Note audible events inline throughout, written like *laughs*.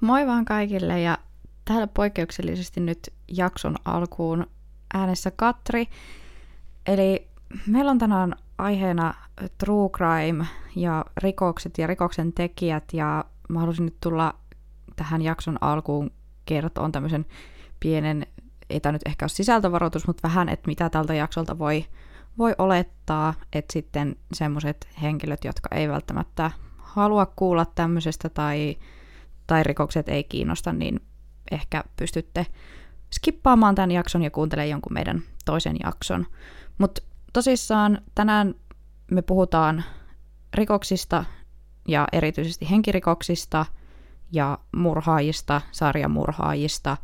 Moi vaan kaikille ja täällä poikkeuksellisesti nyt jakson alkuun äänessä Katri. Eli meillä on tänään aiheena true crime ja rikokset ja rikoksen tekijät ja mä halusin nyt tulla tähän jakson alkuun kertoon tämmöisen pienen, ei tämä nyt ehkä ole sisältövaroitus, mutta vähän, että mitä tältä jaksolta voi, voi olettaa, että sitten semmoiset henkilöt, jotka ei välttämättä halua kuulla tämmöisestä tai tai rikokset ei kiinnosta, niin ehkä pystytte skippaamaan tämän jakson ja kuuntelemaan jonkun meidän toisen jakson. Mutta tosissaan tänään me puhutaan rikoksista ja erityisesti henkirikoksista ja murhaajista, sarjamurhaajista.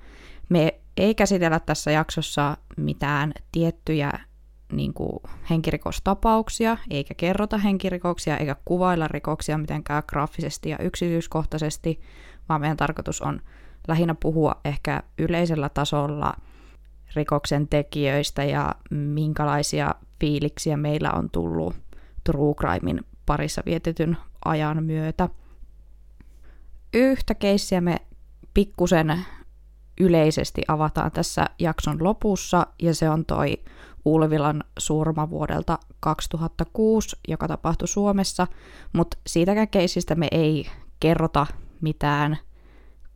Me ei käsitellä tässä jaksossa mitään tiettyjä niin kuin henkirikostapauksia, eikä kerrota henkirikoksia, eikä kuvailla rikoksia mitenkään graafisesti ja yksityiskohtaisesti, vaan meidän tarkoitus on lähinnä puhua ehkä yleisellä tasolla rikoksen tekijöistä ja minkälaisia fiiliksiä meillä on tullut True Crimein parissa vietetyn ajan myötä. Yhtä keissiä me pikkusen yleisesti avataan tässä jakson lopussa, ja se on toi Ulvilan surma vuodelta 2006, joka tapahtui Suomessa, mutta siitäkään keisistä me ei kerrota mitään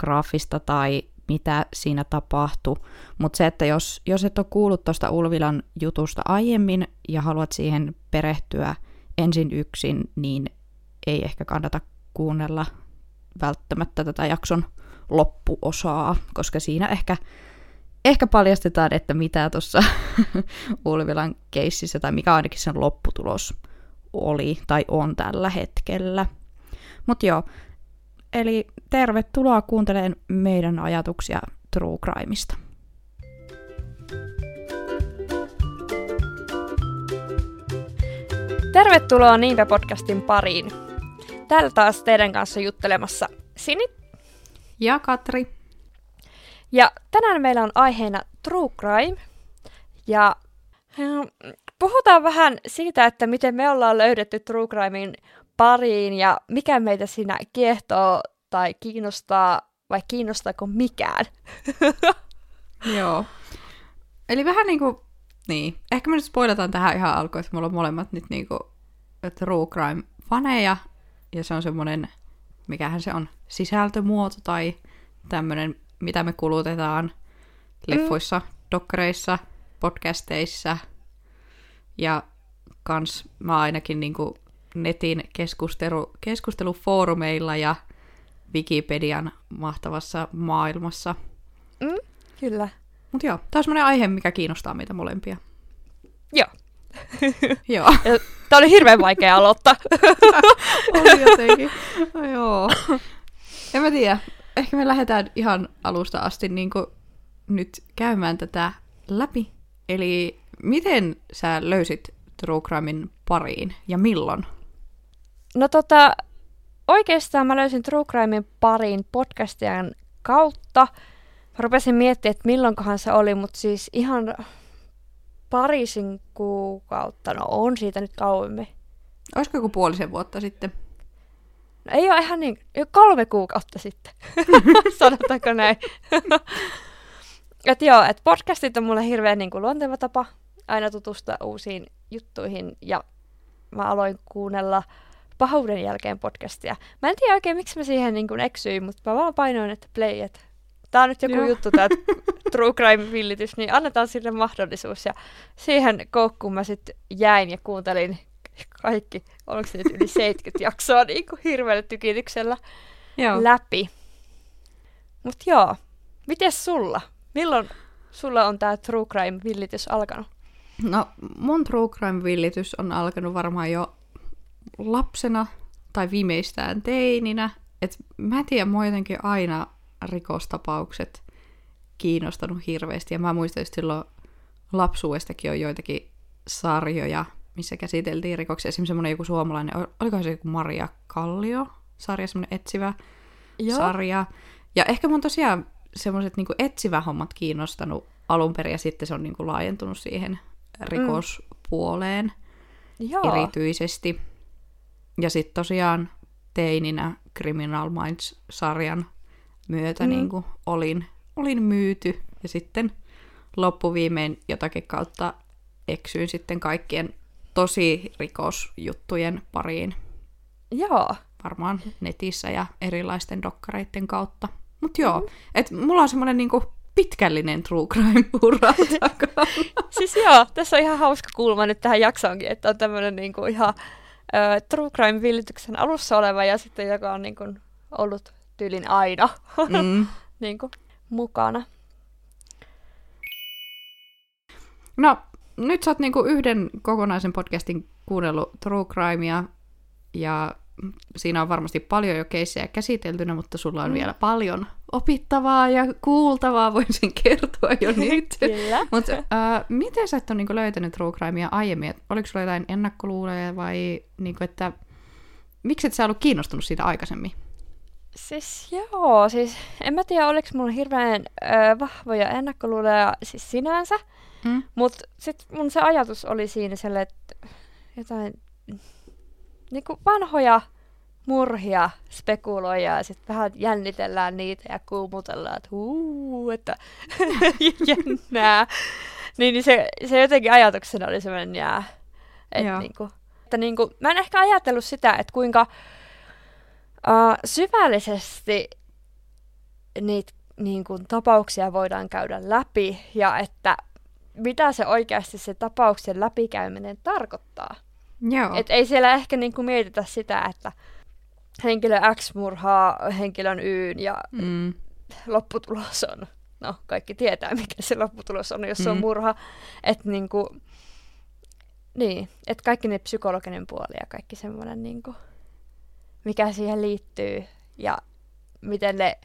graafista tai mitä siinä tapahtui. Mutta se, että jos, jos et ole kuullut tuosta Ulvilan jutusta aiemmin ja haluat siihen perehtyä ensin yksin, niin ei ehkä kannata kuunnella välttämättä tätä jakson loppuosaa, koska siinä ehkä, ehkä paljastetaan, että mitä tuossa *laughs* Ulvilan keississä tai mikä ainakin sen lopputulos oli tai on tällä hetkellä. Mutta joo, Eli tervetuloa kuuntelemaan meidän ajatuksia True Crimeista. Tervetuloa Niinpä podcastin pariin. Täällä taas teidän kanssa juttelemassa Sini ja Katri. Ja tänään meillä on aiheena True Crime. Ja puhutaan vähän siitä, että miten me ollaan löydetty True Crimein pariin ja mikä meitä siinä kiehtoo tai kiinnostaa vai kiinnostaako mikään. *laughs* Joo. Eli vähän niin kuin, niin, ehkä me nyt spoilataan tähän ihan alkuun, että me ollaan molemmat nyt niin kuin true crime-faneja, ja se on semmoinen, mikähän se on, sisältömuoto tai tämmöinen, mitä me kulutetaan leffoissa, mm. dokkareissa, podcasteissa, ja kans mä ainakin niin kuin netin keskustelu, keskustelufoorumeilla ja Wikipedian mahtavassa maailmassa. Mm, kyllä. Mutta joo, tämä on semmoinen aihe, mikä kiinnostaa meitä molempia. Joo. *laughs* joo. Tämä oli hirveän vaikea aloittaa. *laughs* oli jotenkin. No, joo. En mä tiedä. Ehkä me lähdetään ihan alusta asti niin nyt käymään tätä läpi. Eli miten sä löysit True Crimein pariin ja milloin? No tota, oikeastaan mä löysin True Crimein pariin podcastien kautta. Mä rupesin miettimään, että milloinkohan se oli, mutta siis ihan parisin kuukautta. No on siitä nyt kauemmin. Olisiko joku puolisen vuotta sitten? No ei ole ihan niin, jo kolme kuukautta sitten, *laughs* sanotaanko näin. *laughs* et joo, että podcastit on mulle hirveän niin kuin luonteva tapa aina tutustua uusiin juttuihin ja mä aloin kuunnella pahuuden jälkeen podcastia. Mä en tiedä oikein, miksi mä siihen niin kuin eksyin, mutta mä vaan painoin, että play, että tää on nyt joku Joo. juttu, tää *laughs* true crime-villitys, niin annetaan sille mahdollisuus. Ja siihen koukkuun mä sitten jäin ja kuuntelin kaikki, onko se nyt yli 70 jaksoa niin kuin hirveällä tykityksellä joo. läpi. Mutta joo, miten sulla? Milloin sulla on tämä true crime-villitys alkanut? No, mun true crime-villitys on alkanut varmaan jo lapsena tai viimeistään teininä. Et mä tiedän, mua jotenkin aina rikostapaukset kiinnostanut hirveästi. Ja mä muistan just silloin lapsuudestakin on joitakin sarjoja, missä käsiteltiin rikoksia. Esimerkiksi semmoinen joku suomalainen, olikohan se joku Maria Kallio sarja, semmoinen etsivä Joo. sarja. Ja ehkä mun tosiaan semmoiset niin etsivä hommat kiinnostanut alun perin, ja sitten se on niin kuin laajentunut siihen rikospuoleen mm. erityisesti. Ja sitten tosiaan teininä Criminal Minds-sarjan myötä Mm. niin kuin olin, olin myyty. Ja sitten loppuviimein jotakin kautta eksyin sitten kaikkien tosi rikosjuttujen pariin. Joo. Varmaan netissä ja erilaisten dokkareiden kautta. Mut joo, et mulla on semmonen niinku pitkällinen true crime-ura *laughs* takana. Siis joo, tässä on ihan hauska kulma nyt tähän jaksoonkin, että on tämmöinen niinku ihan ö, true crime-villityksen alussa oleva ja sitten joka on niinku ollut tyylin aina Mm. *laughs* niinku, mukana. No, nyt sä oot niinku yhden kokonaisen podcastin kuunnellut True Crimea, ja siinä on varmasti paljon jo keissejä käsiteltynä, mutta sulla on Mm. vielä paljon opittavaa ja kuultavaa, voisin kertoa jo *laughs* nyt. Kyllä. Mutta äh, miten sä et ole niinku löytänyt True Crimea aiemmin? Et oliko sulla jotain ennakkoluuleja vai niinku, että miksi et sä ollut kiinnostunut siitä aikaisemmin? Siis joo, siis en mä tiedä oliko mulla hirveän ö, vahvoja ennakkoluuloja siis sinänsä, Mm? mutta sitten mun se ajatus oli siinä sille, että jotain niinku vanhoja murhia spekuloja ja sitten vähän jännitellään niitä ja kuumutellaan, että huu, että *laughs* jännää. Niin, niin se, se jotenkin ajatuksena oli semmoinen jää. Että Joo. niinku, että niinku, mä en ehkä ajatellut sitä, että kuinka uh, syvällisesti niitä niin kuin, tapauksia voidaan käydä läpi ja että mitä se oikeasti se tapauksen läpikäyminen tarkoittaa. Joo. Et ei siellä ehkä niin kuin, mietitä sitä, että henkilö X murhaa henkilön Y ja Mm. lopputulos on, no kaikki tietää mikä se lopputulos on, jos se on Mm. murha. Että niinku, niin, että kaikki ne psykologinen puoli ja kaikki semmoinen, niinku, mikä siihen liittyy ja miten ne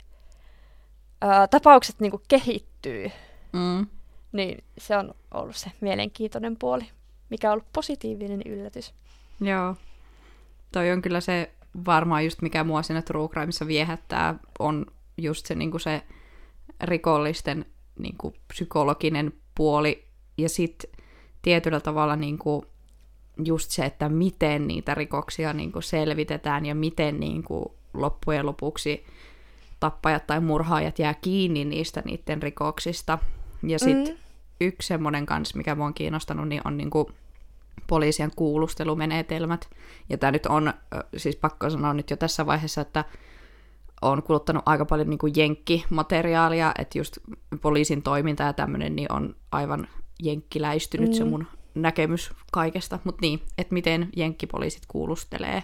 ää, tapaukset niinku kehittyy, Mm. niin se on ollut se mielenkiintoinen puoli, mikä on ollut positiivinen yllätys. Joo. Toi on kyllä se varmaan just mikä mua siinä True Crimeissa viehättää, on just se, niinku se rikollisten niinku, psykologinen puoli ja sitten tietyllä tavalla niinku, just se, että miten niitä rikoksia niinku, selvitetään ja miten niinku, loppujen lopuksi tappajat tai murhaajat jää kiinni niistä niiden rikoksista. Ja sitten Mm. yksi semmoinen kanssa, mikä mua on kiinnostanut, niin on niinku poliisien kuulustelumenetelmät. Ja tämä nyt on, siis pakko sanoa nyt jo tässä vaiheessa, että on kuluttanut aika paljon niinku jenkkimateriaalia, että just poliisin toiminta ja tämmöinen niin on aivan jenkkiläistynyt mm. se Mm. mun näkemys kaikesta. Mutta niin, että miten jenkkipoliisit kuulustelee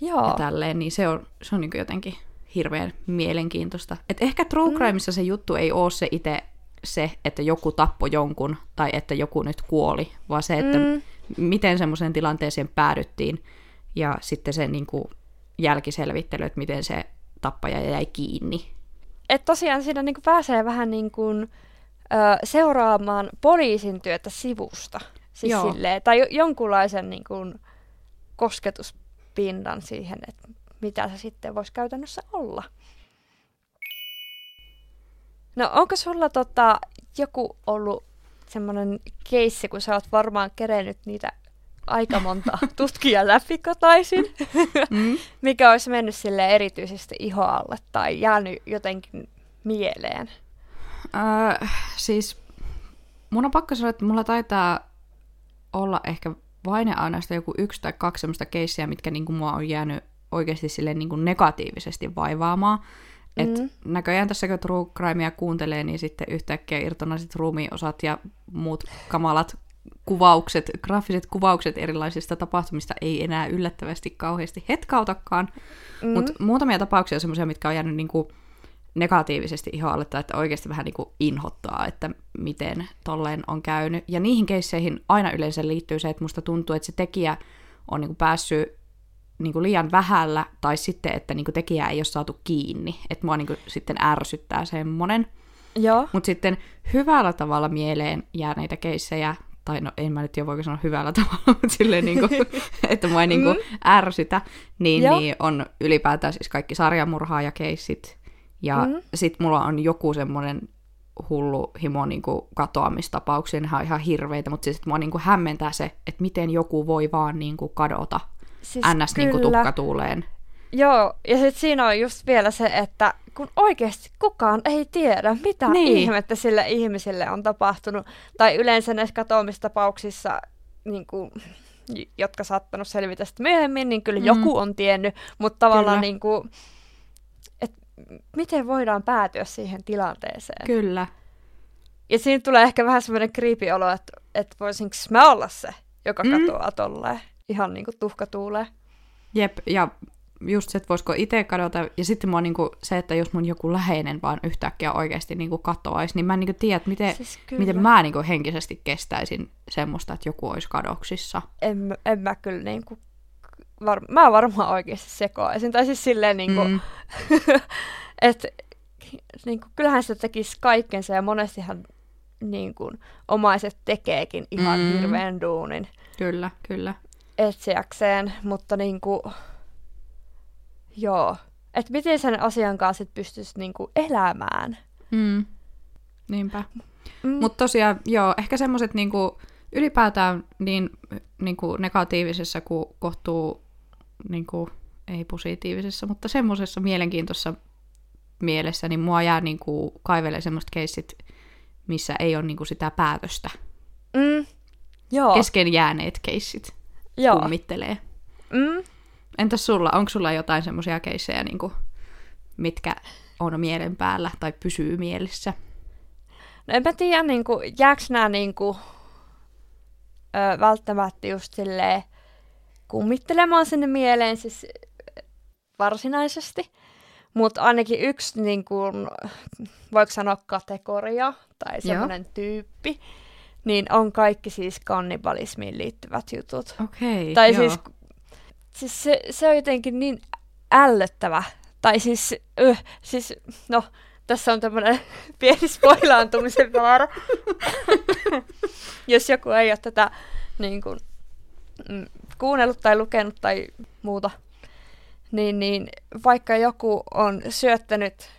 Joo. ja tälleen, niin se on, se on niin jotenkin hirveän mielenkiintoista. Et ehkä True Mm. Crimeissa se juttu ei ole se itse se, että joku tappoi jonkun tai että joku nyt kuoli, vaan se, että Mm. miten semmoiseen tilanteeseen päädyttiin ja sitten se niin kuin jälkiselvittely, että miten se tappaja jäi kiinni. Et tosiaan siinä niinku pääsee vähän niin kuin, ö, seuraamaan poliisin työtä sivusta. Siis Joo. silleen, tai jo, jonkunlaisen niin kuin, kosketuspinnan siihen, että mitä se sitten voisi käytännössä olla. No onko sulla tota, joku ollut semmoinen keissi, kun sä oot varmaan kerennyt niitä aika monta *laughs* tutkia läpikotaisin, Mm. *laughs* mikä olisi mennyt sille erityisesti ihoalle tai jäänyt jotenkin mieleen? Öö, siis mun on pakko sanoa, että mulla taitaa olla ehkä vain ja ainoastaan joku yksi tai kaksi semmoista keissiä, mitkä niin kuin mua on jäänyt oikeasti silleen niin kuin negatiivisesti vaivaamaan. Et Mm. näköjään tässä kun True Crimea kuuntelee, niin sitten yhtäkkiä irtonaiset ruumiinosat ja muut kamalat kuvaukset, graafiset kuvaukset erilaisista tapahtumista ei enää yllättävästi kauheasti hetkautakaan. Mm. Mutta muutamia tapauksia on semmoisia, mitkä on jäänyt niinku negatiivisesti ihan alle, tai että oikeasti vähän niinku inhottaa, että miten tolleen on käynyt. Ja niihin keisseihin aina yleensä liittyy se, että musta tuntuu, että se tekijä on niinku päässyt niinku liian vähällä, tai sitten, että niinku tekijää ei ole saatu kiinni. Että mua niinku sitten ärsyttää semmonen. Joo. Mutta sitten hyvällä tavalla mieleen jääneitä keissejä, tai no en mä nyt tiedä voiko sanoa hyvällä *laughs* tavalla, mutta silleen niinku, *laughs* että mua ei niinku Mm. ärsytä, niin, Joo. niin on ylipäätään siis kaikki sarjamurhaajakeissit. Ja Mm. mm. sit mulla on joku semmoinen hullu himo niinku katoamistapauksia, nehän on ihan hirveitä, mutta siis että mua niinku hämmentää se, että miten joku voi vaan niinku kadota Siis ns. Niinku tukkatuuleen. Joo, ja sitten siinä on just vielä se, että kun oikeasti kukaan ei tiedä, mitä Niin. niin. ihmettä sille ihmiselle on tapahtunut. Tai yleensä näissä katoamistapauksissa, niin kuin, jotka saattanut selvitä sitten myöhemmin, niin kyllä Mm. joku on tiennyt, mutta tavallaan Kyllä. niin kuin, et miten voidaan päätyä siihen tilanteeseen. Kyllä. Ja siinä tulee ehkä vähän semmoinen creepy olo, että, että voisinko mä olla se, joka Mm. katoaa tolleen. Ihan niin kuin tuhka tuulee. Jep, ja just se, että voisiko itse kadota, ja sitten mua niinku se, että jos mun joku läheinen vaan yhtäkkiä oikeasti niinku katoaisi, niin mä en niinku tiedä, että miten, Siis kyllä. miten mä niinku henkisesti kestäisin semmoista, että joku olisi kadoksissa. En, en mä kyllä niin kuin, var, mä varmaan oikeasti sekoaisin. Tai siis silleen niin kuin, Mm, *laughs* että niin kuin, kyllähän se tekisi kaikkensa ja monestihan niin kuin, omaiset tekeekin ihan mm. hirveän duunin kyllä, kyllä. Etsiäkseen, mutta niin kuin, joo. Että miten sen asian kanssa sit pystyisi niin kuin, elämään. Mm. Niinpä. Mm. Mutta tosiaan, joo, ehkä semmoiset niinku, ylipäätään niin niinku, negatiivisessa kuin kohtuu, niinku, ei positiivisessa, mutta semmoisessa mielenkiintoisessa mielessä, niin mua jää niinku, kaivelee semmoiset keissit, missä ei ole niinku, sitä päätöstä. Mm. Joo. Kesken jääneet keissit joo. kummittelee. Mm. Entäs sulla, onko sulla jotain semmoisia keissejä, niinku, mitkä on mielen päällä tai pysyy mielessä? No en mä tiedä, niin kuin, jääkö nämä niin kuin, ö, välttämättä just silleen kummittelemaan sinne mieleen siis varsinaisesti. Mutta ainakin yksi, niin kuin, voiko sanoa kategoria tai semmoinen tyyppi, niin on kaikki siis kannibalismiin liittyvät jutut. Okei, Tai joo. siis, siis se, se on jotenkin niin ällöttävä. Tai siis, öh, siis no, tässä on tämmöinen *laughs* pieni spoilaantumisen vaara. *laughs* Jos joku ei ole tätä niin kuin, mm, kuunnellut tai lukenut tai muuta, niin, niin vaikka joku on syöttänyt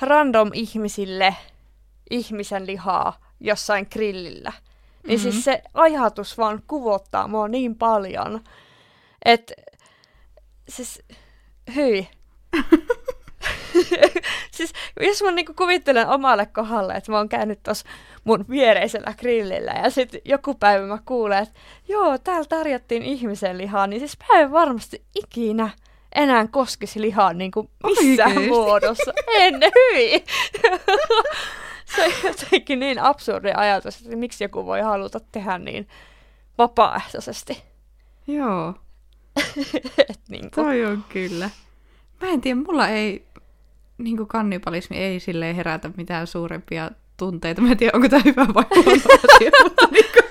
random ihmisille ihmisen lihaa jossain grillillä, niin Mhm. siis se ajatus vaan kuvottaa mua niin paljon, että siis hyi. *laughs* siis jos mä niinku kuvittelen omalle kohdalle, että mä oon käynyt tuossa mun viereisellä grillillä ja sitten joku päivä mä kuulen, että joo, täällä tarjottiin ihmisen lihaa, niin siis mä en varmasti ikinä enää koskisi lihaa niin kuin missään Oikeesti? muodossa. En, hyi! *laughs* *laughs* Se on jotenkin niin absurdi ajatus, että miksi joku voi haluta tehdä niin vapaaehtoisesti. Joo. *laughs* Et niin kuin, Toi on kyllä. Mä en tiedä, mulla ei, niin kuin kannibalismi ei silleen herätä mitään suurempia tunteita. Mä en tiedä, onko tämä hyvä vai huono asia, *laughs* mutta niin kuin,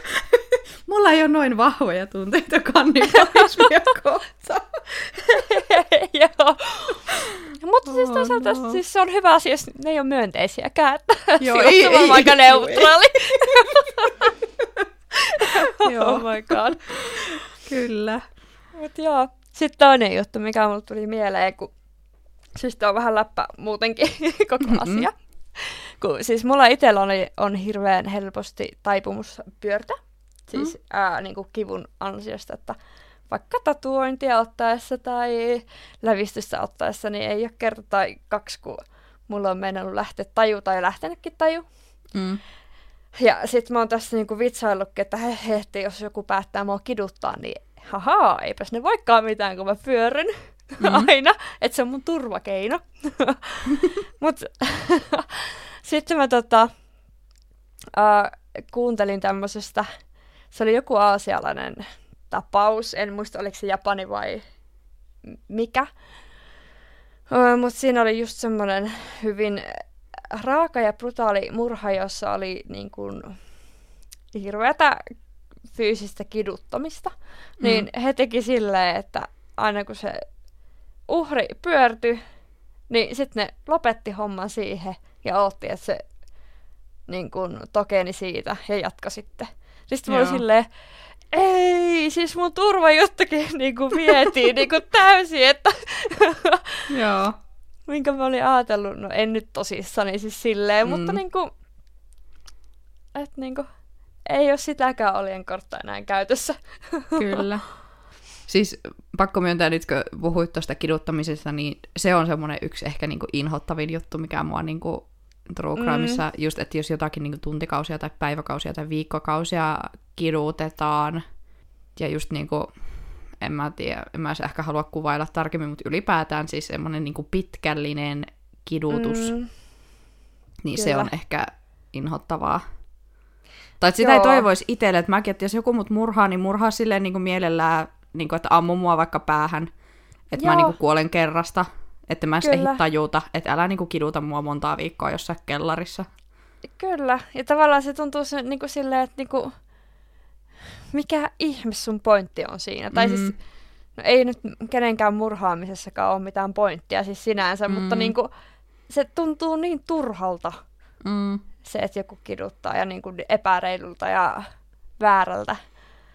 mulla ei ole noin vahvoja tunteita kannibalismia kohtaan. *laughs* Joo. Mutta siis Oh, toisaalta no. siis se on hyvä asia, jos ne ei ole myönteisiäkään. Joo, ei- ei- aika ei- neutraali. *laughs* Joo. oh my god. Kyllä. Mut joo. Sitten toinen juttu, mikä mulle tuli mieleen, kun siis on vähän läppä muutenkin *laughs* koko Mm-mm. asia. Kun, siis mulla itsellä on, on hirveän helposti taipumus pyörtä. Siis Mm. ää, niin kuin kivun ansiosta, että vaikka tatuointia ottaessa tai lävistystä ottaessa, niin ei ole kerta tai kaksi, kun mulla on meinannut lähteä taju tai lähtenytkin taju. Mm. Ja sit mä oon tässä niinku vitsaillutkin, että he, he, että jos joku päättää mua kiduttaa, niin haha, eipäs ne voikaan mitään, kun mä pyörryn mm. *laughs* aina. Että se on mun turvakeino. *laughs* Mut *laughs* sitten mä tota, äh, kuuntelin tämmöisestä, se oli joku aasialainen tapaus, en muista oliko se Japani vai mikä. Mutta siinä oli just semmoinen hyvin raaka ja brutaali murha, jossa oli niin kuin hirveätä fyysistä kiduttamista. Mm. Niin he teki silleen, että aina kun se uhri pyörtyi, niin sitten ne lopetti homman siihen ja otti, että se niin kun, tokeni siitä ja jatka sitten. Sitten Joo. silleen, ei, siis mun turvajuttukin *laughs* niin kuin vietiin niin kuin täysin, että *laughs* Joo. minkä mä olin ajatellut, no en nyt tosissani siis silleen, Mm. mm. mutta niinku, et niinku, ei ole sitäkään oljenkortta enää käytössä. *laughs* Kyllä. Siis pakko myöntää nyt, kun puhuit tuosta kiduttamisesta, niin se on semmoinen yksi ehkä niinku inhottavin juttu, mikä mua niinku True Crimeissa, mm. just että jos jotakin niinku tuntikausia tai päiväkausia tai viikkokausia kidutetaan, ja just niinku, en mä tiedä, en mä ehkä halua kuvailla tarkemmin, mutta ylipäätään siis semmoinen niinku pitkällinen kidutus, mm. niin Kyllä. se on ehkä inhottavaa. Tai sitä Joo. ei toivoisi itselle, että mäkin, että jos joku mut murhaa, niin murhaa silleen niin kuin mielellään, niin kuin, että ammu mua vaikka päähän, että Joo. mä niin kuin kuolen kerrasta, että mä en tajuta, että älä niin kuin kiduta mua montaa viikkoa jossain kellarissa. Kyllä, ja tavallaan se tuntuu se, niin kuin silleen, että niin kuin, mikä ihme sun pointti on siinä. Mm-hmm. Tai siis, mm-hmm. no ei nyt kenenkään murhaamisessakaan ole mitään pointtia siis sinänsä, mm-hmm. mutta niin kuin, se tuntuu niin turhalta. Mm se, että joku kiduttaa ja niin kuin epäreilulta ja väärältä.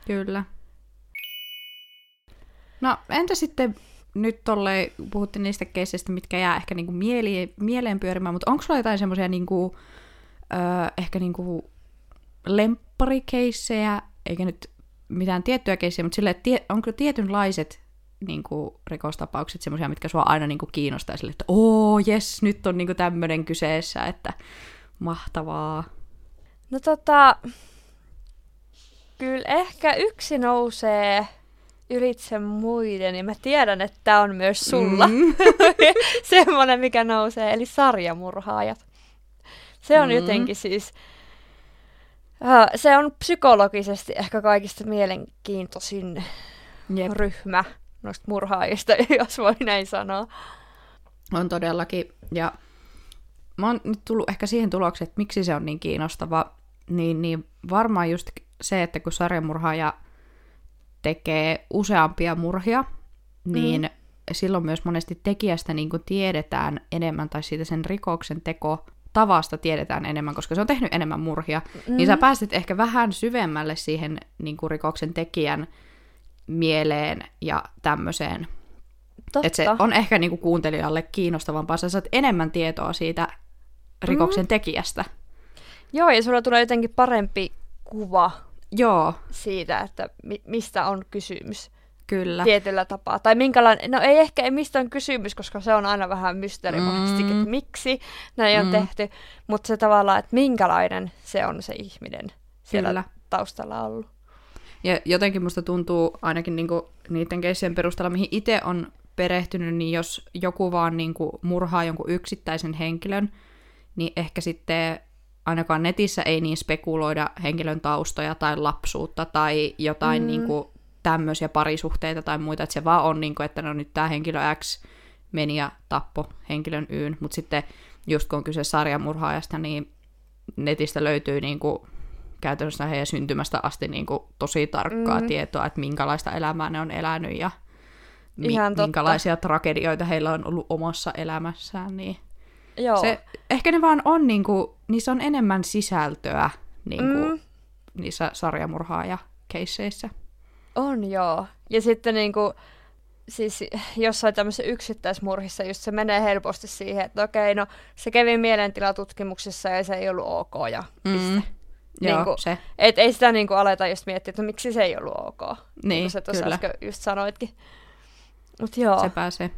Kyllä. No entä sitten nyt tolle, puhuttiin niistä keisseistä, mitkä jää ehkä niinku mieli, mieleen pyörimään, mutta onko sulla jotain semmoisia niinku, öö, ehkä niinku lempparikeissejä, nyt mitään tiettyjä keissejä, mutta sille, tie, onko tietynlaiset niinku, rikostapaukset semmoisia, mitkä sua aina niinku, kiinnostaa sille, että oo, jes, nyt on niinku, tämmöinen kyseessä, että Mahtavaa. No tota, kyllä ehkä yksi nousee ylitse muiden, ja mä tiedän, että tämä on myös sulla mm. *laughs* semmoinen, mikä nousee, eli sarjamurhaajat. Se on mm. jotenkin siis, se on psykologisesti ehkä kaikista mielenkiintoisin Jep. ryhmä noista murhaajista, *laughs* jos voi näin sanoa. On todellakin, ja mä oon nyt tullut ehkä siihen tulokseen, että miksi se on niin kiinnostava, niin, niin varmaan just se, että kun sarjamurhaaja tekee useampia murhia, niin mm. silloin myös monesti tekijästä niin kuin tiedetään enemmän, tai siitä sen rikoksen teko tavasta tiedetään enemmän, koska se on tehnyt enemmän murhia, mm. niin sä mm. pääset ehkä vähän syvemmälle siihen niin kuin rikoksen tekijän mieleen ja tämmöiseen. Että se on ehkä niin kuin kuuntelijalle kiinnostavampaa, sä saat enemmän tietoa siitä rikoksen mm. tekijästä. Joo, ja sulla tulee jotenkin parempi kuva Joo. siitä, että mi- mistä on kysymys. Kyllä. Tietyllä tapaa. Tai minkälainen, no ei ehkä ei mistä on kysymys, koska se on aina vähän mysteeri mm. että miksi näin mm. on tehty. Mutta se tavallaan, että minkälainen se on se ihminen siellä Kyllä. taustalla ollut. Ja jotenkin musta tuntuu ainakin niinku niiden keissien perusteella, mihin itse on perehtynyt, niin jos joku vaan niinku murhaa jonkun yksittäisen henkilön, niin ehkä sitten ainakaan netissä ei niin spekuloida henkilön taustoja tai lapsuutta tai jotain mm. niin kuin, tämmöisiä parisuhteita tai muita, että se vaan on niin kuin, että no nyt tämä henkilö X meni ja tappo henkilön Yn, mutta sitten just kun on kyse sarjamurhaajasta, niin netistä löytyy niin kuin, käytännössä heidän syntymästä asti niin kuin, tosi tarkkaa mm. tietoa, että minkälaista elämää ne on elänyt ja mi- minkälaisia tragedioita heillä on ollut omassa elämässään, niin Joo. Se, ehkä ne vaan on, niinku, niissä on enemmän sisältöä niinku, mm. niissä sarjamurhaaja-keisseissä. On joo. Ja sitten niinku, siis jossain tämmöisessä yksittäismurhissa just se menee helposti siihen, että okei, no se kävi mielentilatutkimuksessa ja se ei ollut ok ja mm. piste. Mm. Joo, niinku, se. Et ei sitä niinku aleta just miettiä, että no, miksi se ei ollut ok. Niin, niin sä tuossa äsken just sanoitkin. Mut joo. Se pääsee.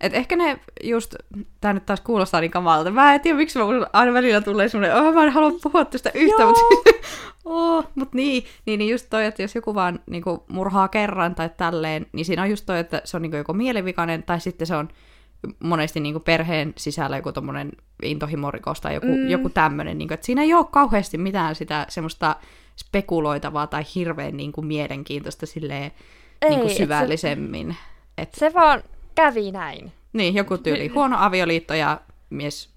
Et ehkä ne just, tää nyt taas kuulostaa niin kamalta. Mä en tiedä, miksi mä aina välillä tulee semmoinen, oh, mä en halua puhua tästä yhtä, mutta *laughs* oh, mut niin, niin, niin just toi, että jos joku vaan niin kuin, murhaa kerran tai tälleen, niin siinä on just toi, että se on niin kuin, joko mielivikainen tai sitten se on monesti niin kuin, perheen sisällä joku tommonen intohimorikos tai joku, mm. joku tämmöinen, niin kuin, että siinä ei ole kauheasti mitään sitä semmoista spekuloitavaa tai hirveän niin kuin, mielenkiintoista silleen, ei, niin kuin, syvällisemmin. Et se, et... se vaan kävi näin. Niin, joku tyyli. Huono avioliitto ja mies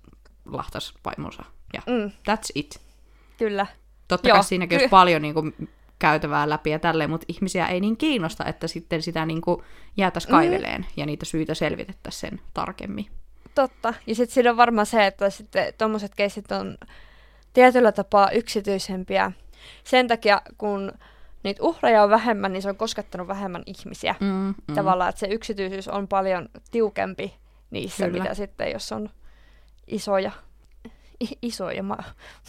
lahtas vaimonsa. Ja mm. that's it. Kyllä. Totta Joo. kai siinäkin olisi paljon niin kuin, käytävää läpi ja tälleen, mutta ihmisiä ei niin kiinnosta, että sitten sitä niin kuin, jäätäisiin mm. kaiveleen ja niitä syitä selvitettäisiin sen tarkemmin. Totta. Ja sitten siinä on varmaan se, että sitten tuommoiset keisit on tietyllä tapaa yksityisempiä sen takia, kun niitä uhreja on vähemmän, niin se on koskettanut vähemmän ihmisiä. Mm, mm. Tavallaan, että se yksityisyys on paljon tiukempi niissä, Kyllä. mitä sitten, jos on isoja I- isoja, ma-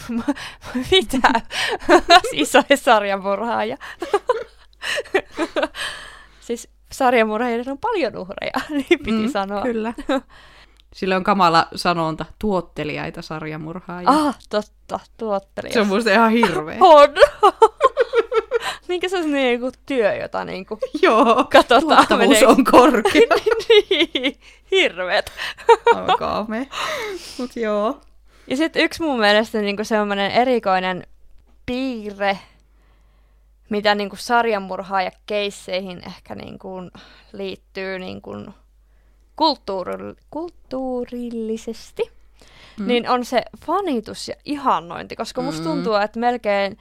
ma- *laughs* mitä? isoja sarjamurhaaja. *laughs* siis sarjamurheilla on paljon uhreja, *laughs* niin piti mm, sanoa. Kyllä. Sillä on kamala sanonta, tuottelijaita sarjamurhaajia. Ah, totta, tuottelijaita. Se on musta ihan hirveä. on! Minkä se on niinku työ, jota niinku *laughs* Joo, katsotaan. tuottavuus on korkea. *laughs* niin, hirveet. *laughs* Alkaa me. Mut joo. Ja sitten yksi mun mielestä niinku semmoinen erikoinen piirre, mitä niinku sarjamurhaaja keisseihin ehkä niinku liittyy niinku kulttuuri, kulttuurillisesti, mm. niin on se fanitus ja ihannointi, koska musta mm. tuntuu, että melkein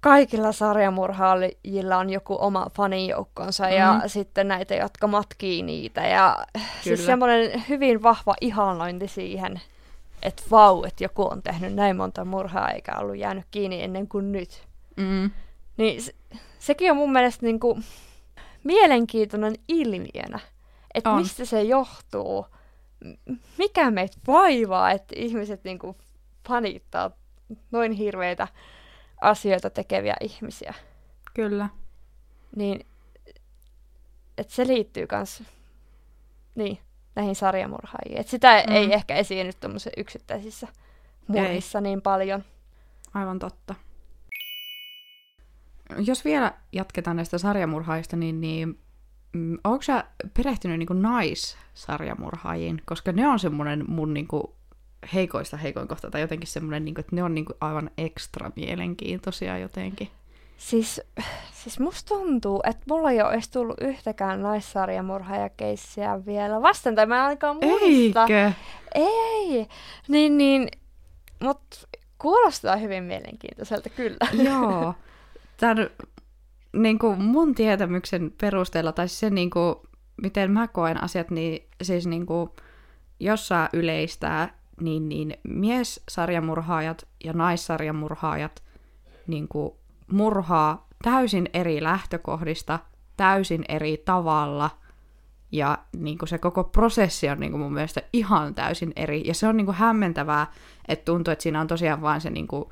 kaikilla sarjamurhaajilla on joku oma fanijoukkonsa mm. ja sitten näitä, jotka matkii niitä. Ja siis Kyllä. siis semmoinen hyvin vahva ihannointi siihen, että vau, että joku on tehnyt näin monta murhaa eikä ollut jäänyt kiinni ennen kuin nyt. Mm. Niin se, sekin on mun mielestä niinku mielenkiintoinen ilmiönä, että mistä se johtuu. Mikä meitä vaivaa, että ihmiset niinku fanittaa noin hirveitä asioita tekeviä ihmisiä. Kyllä. Niin, että se liittyy myös niin, näihin sarjamurhaajiin. Et sitä mm. ei ehkä esiinny tuommoisissa yksittäisissä murhissa ei. niin paljon. Aivan totta. Jos vielä jatketaan näistä sarjamurhaajista, niin, niin mm, onko sä perehtynyt niin naissarjamurhaajiin? Koska ne on semmoinen mun niin kuin, heikoista heikoin kohta, tai jotenkin semmoinen, niin kuin, että ne on niin kuin, aivan ekstra mielenkiintoisia jotenkin. Siis, siis musta tuntuu, että mulla ei ole edes tullut yhtäkään naissarjamurhaajakeissiä vielä vastaan, tai mä en ainakaan muista. Eikö? Ei, niin, niin, mut kuulostaa hyvin mielenkiintoiselta kyllä. *laughs* Joo. Tämän, niin kuin mun tietämyksen perusteella, tai se niin kuin, miten mä koen asiat, niin siis niin kuin, jos saa yleistää, niin, niin miessarjamurhaajat ja naissarjamurhaajat niin kuin, murhaa täysin eri lähtökohdista, täysin eri tavalla, ja niin kuin se koko prosessi on niin kuin mun mielestä ihan täysin eri. Ja se on niin kuin hämmentävää, että tuntuu, että siinä on tosiaan vain se, niin kuin,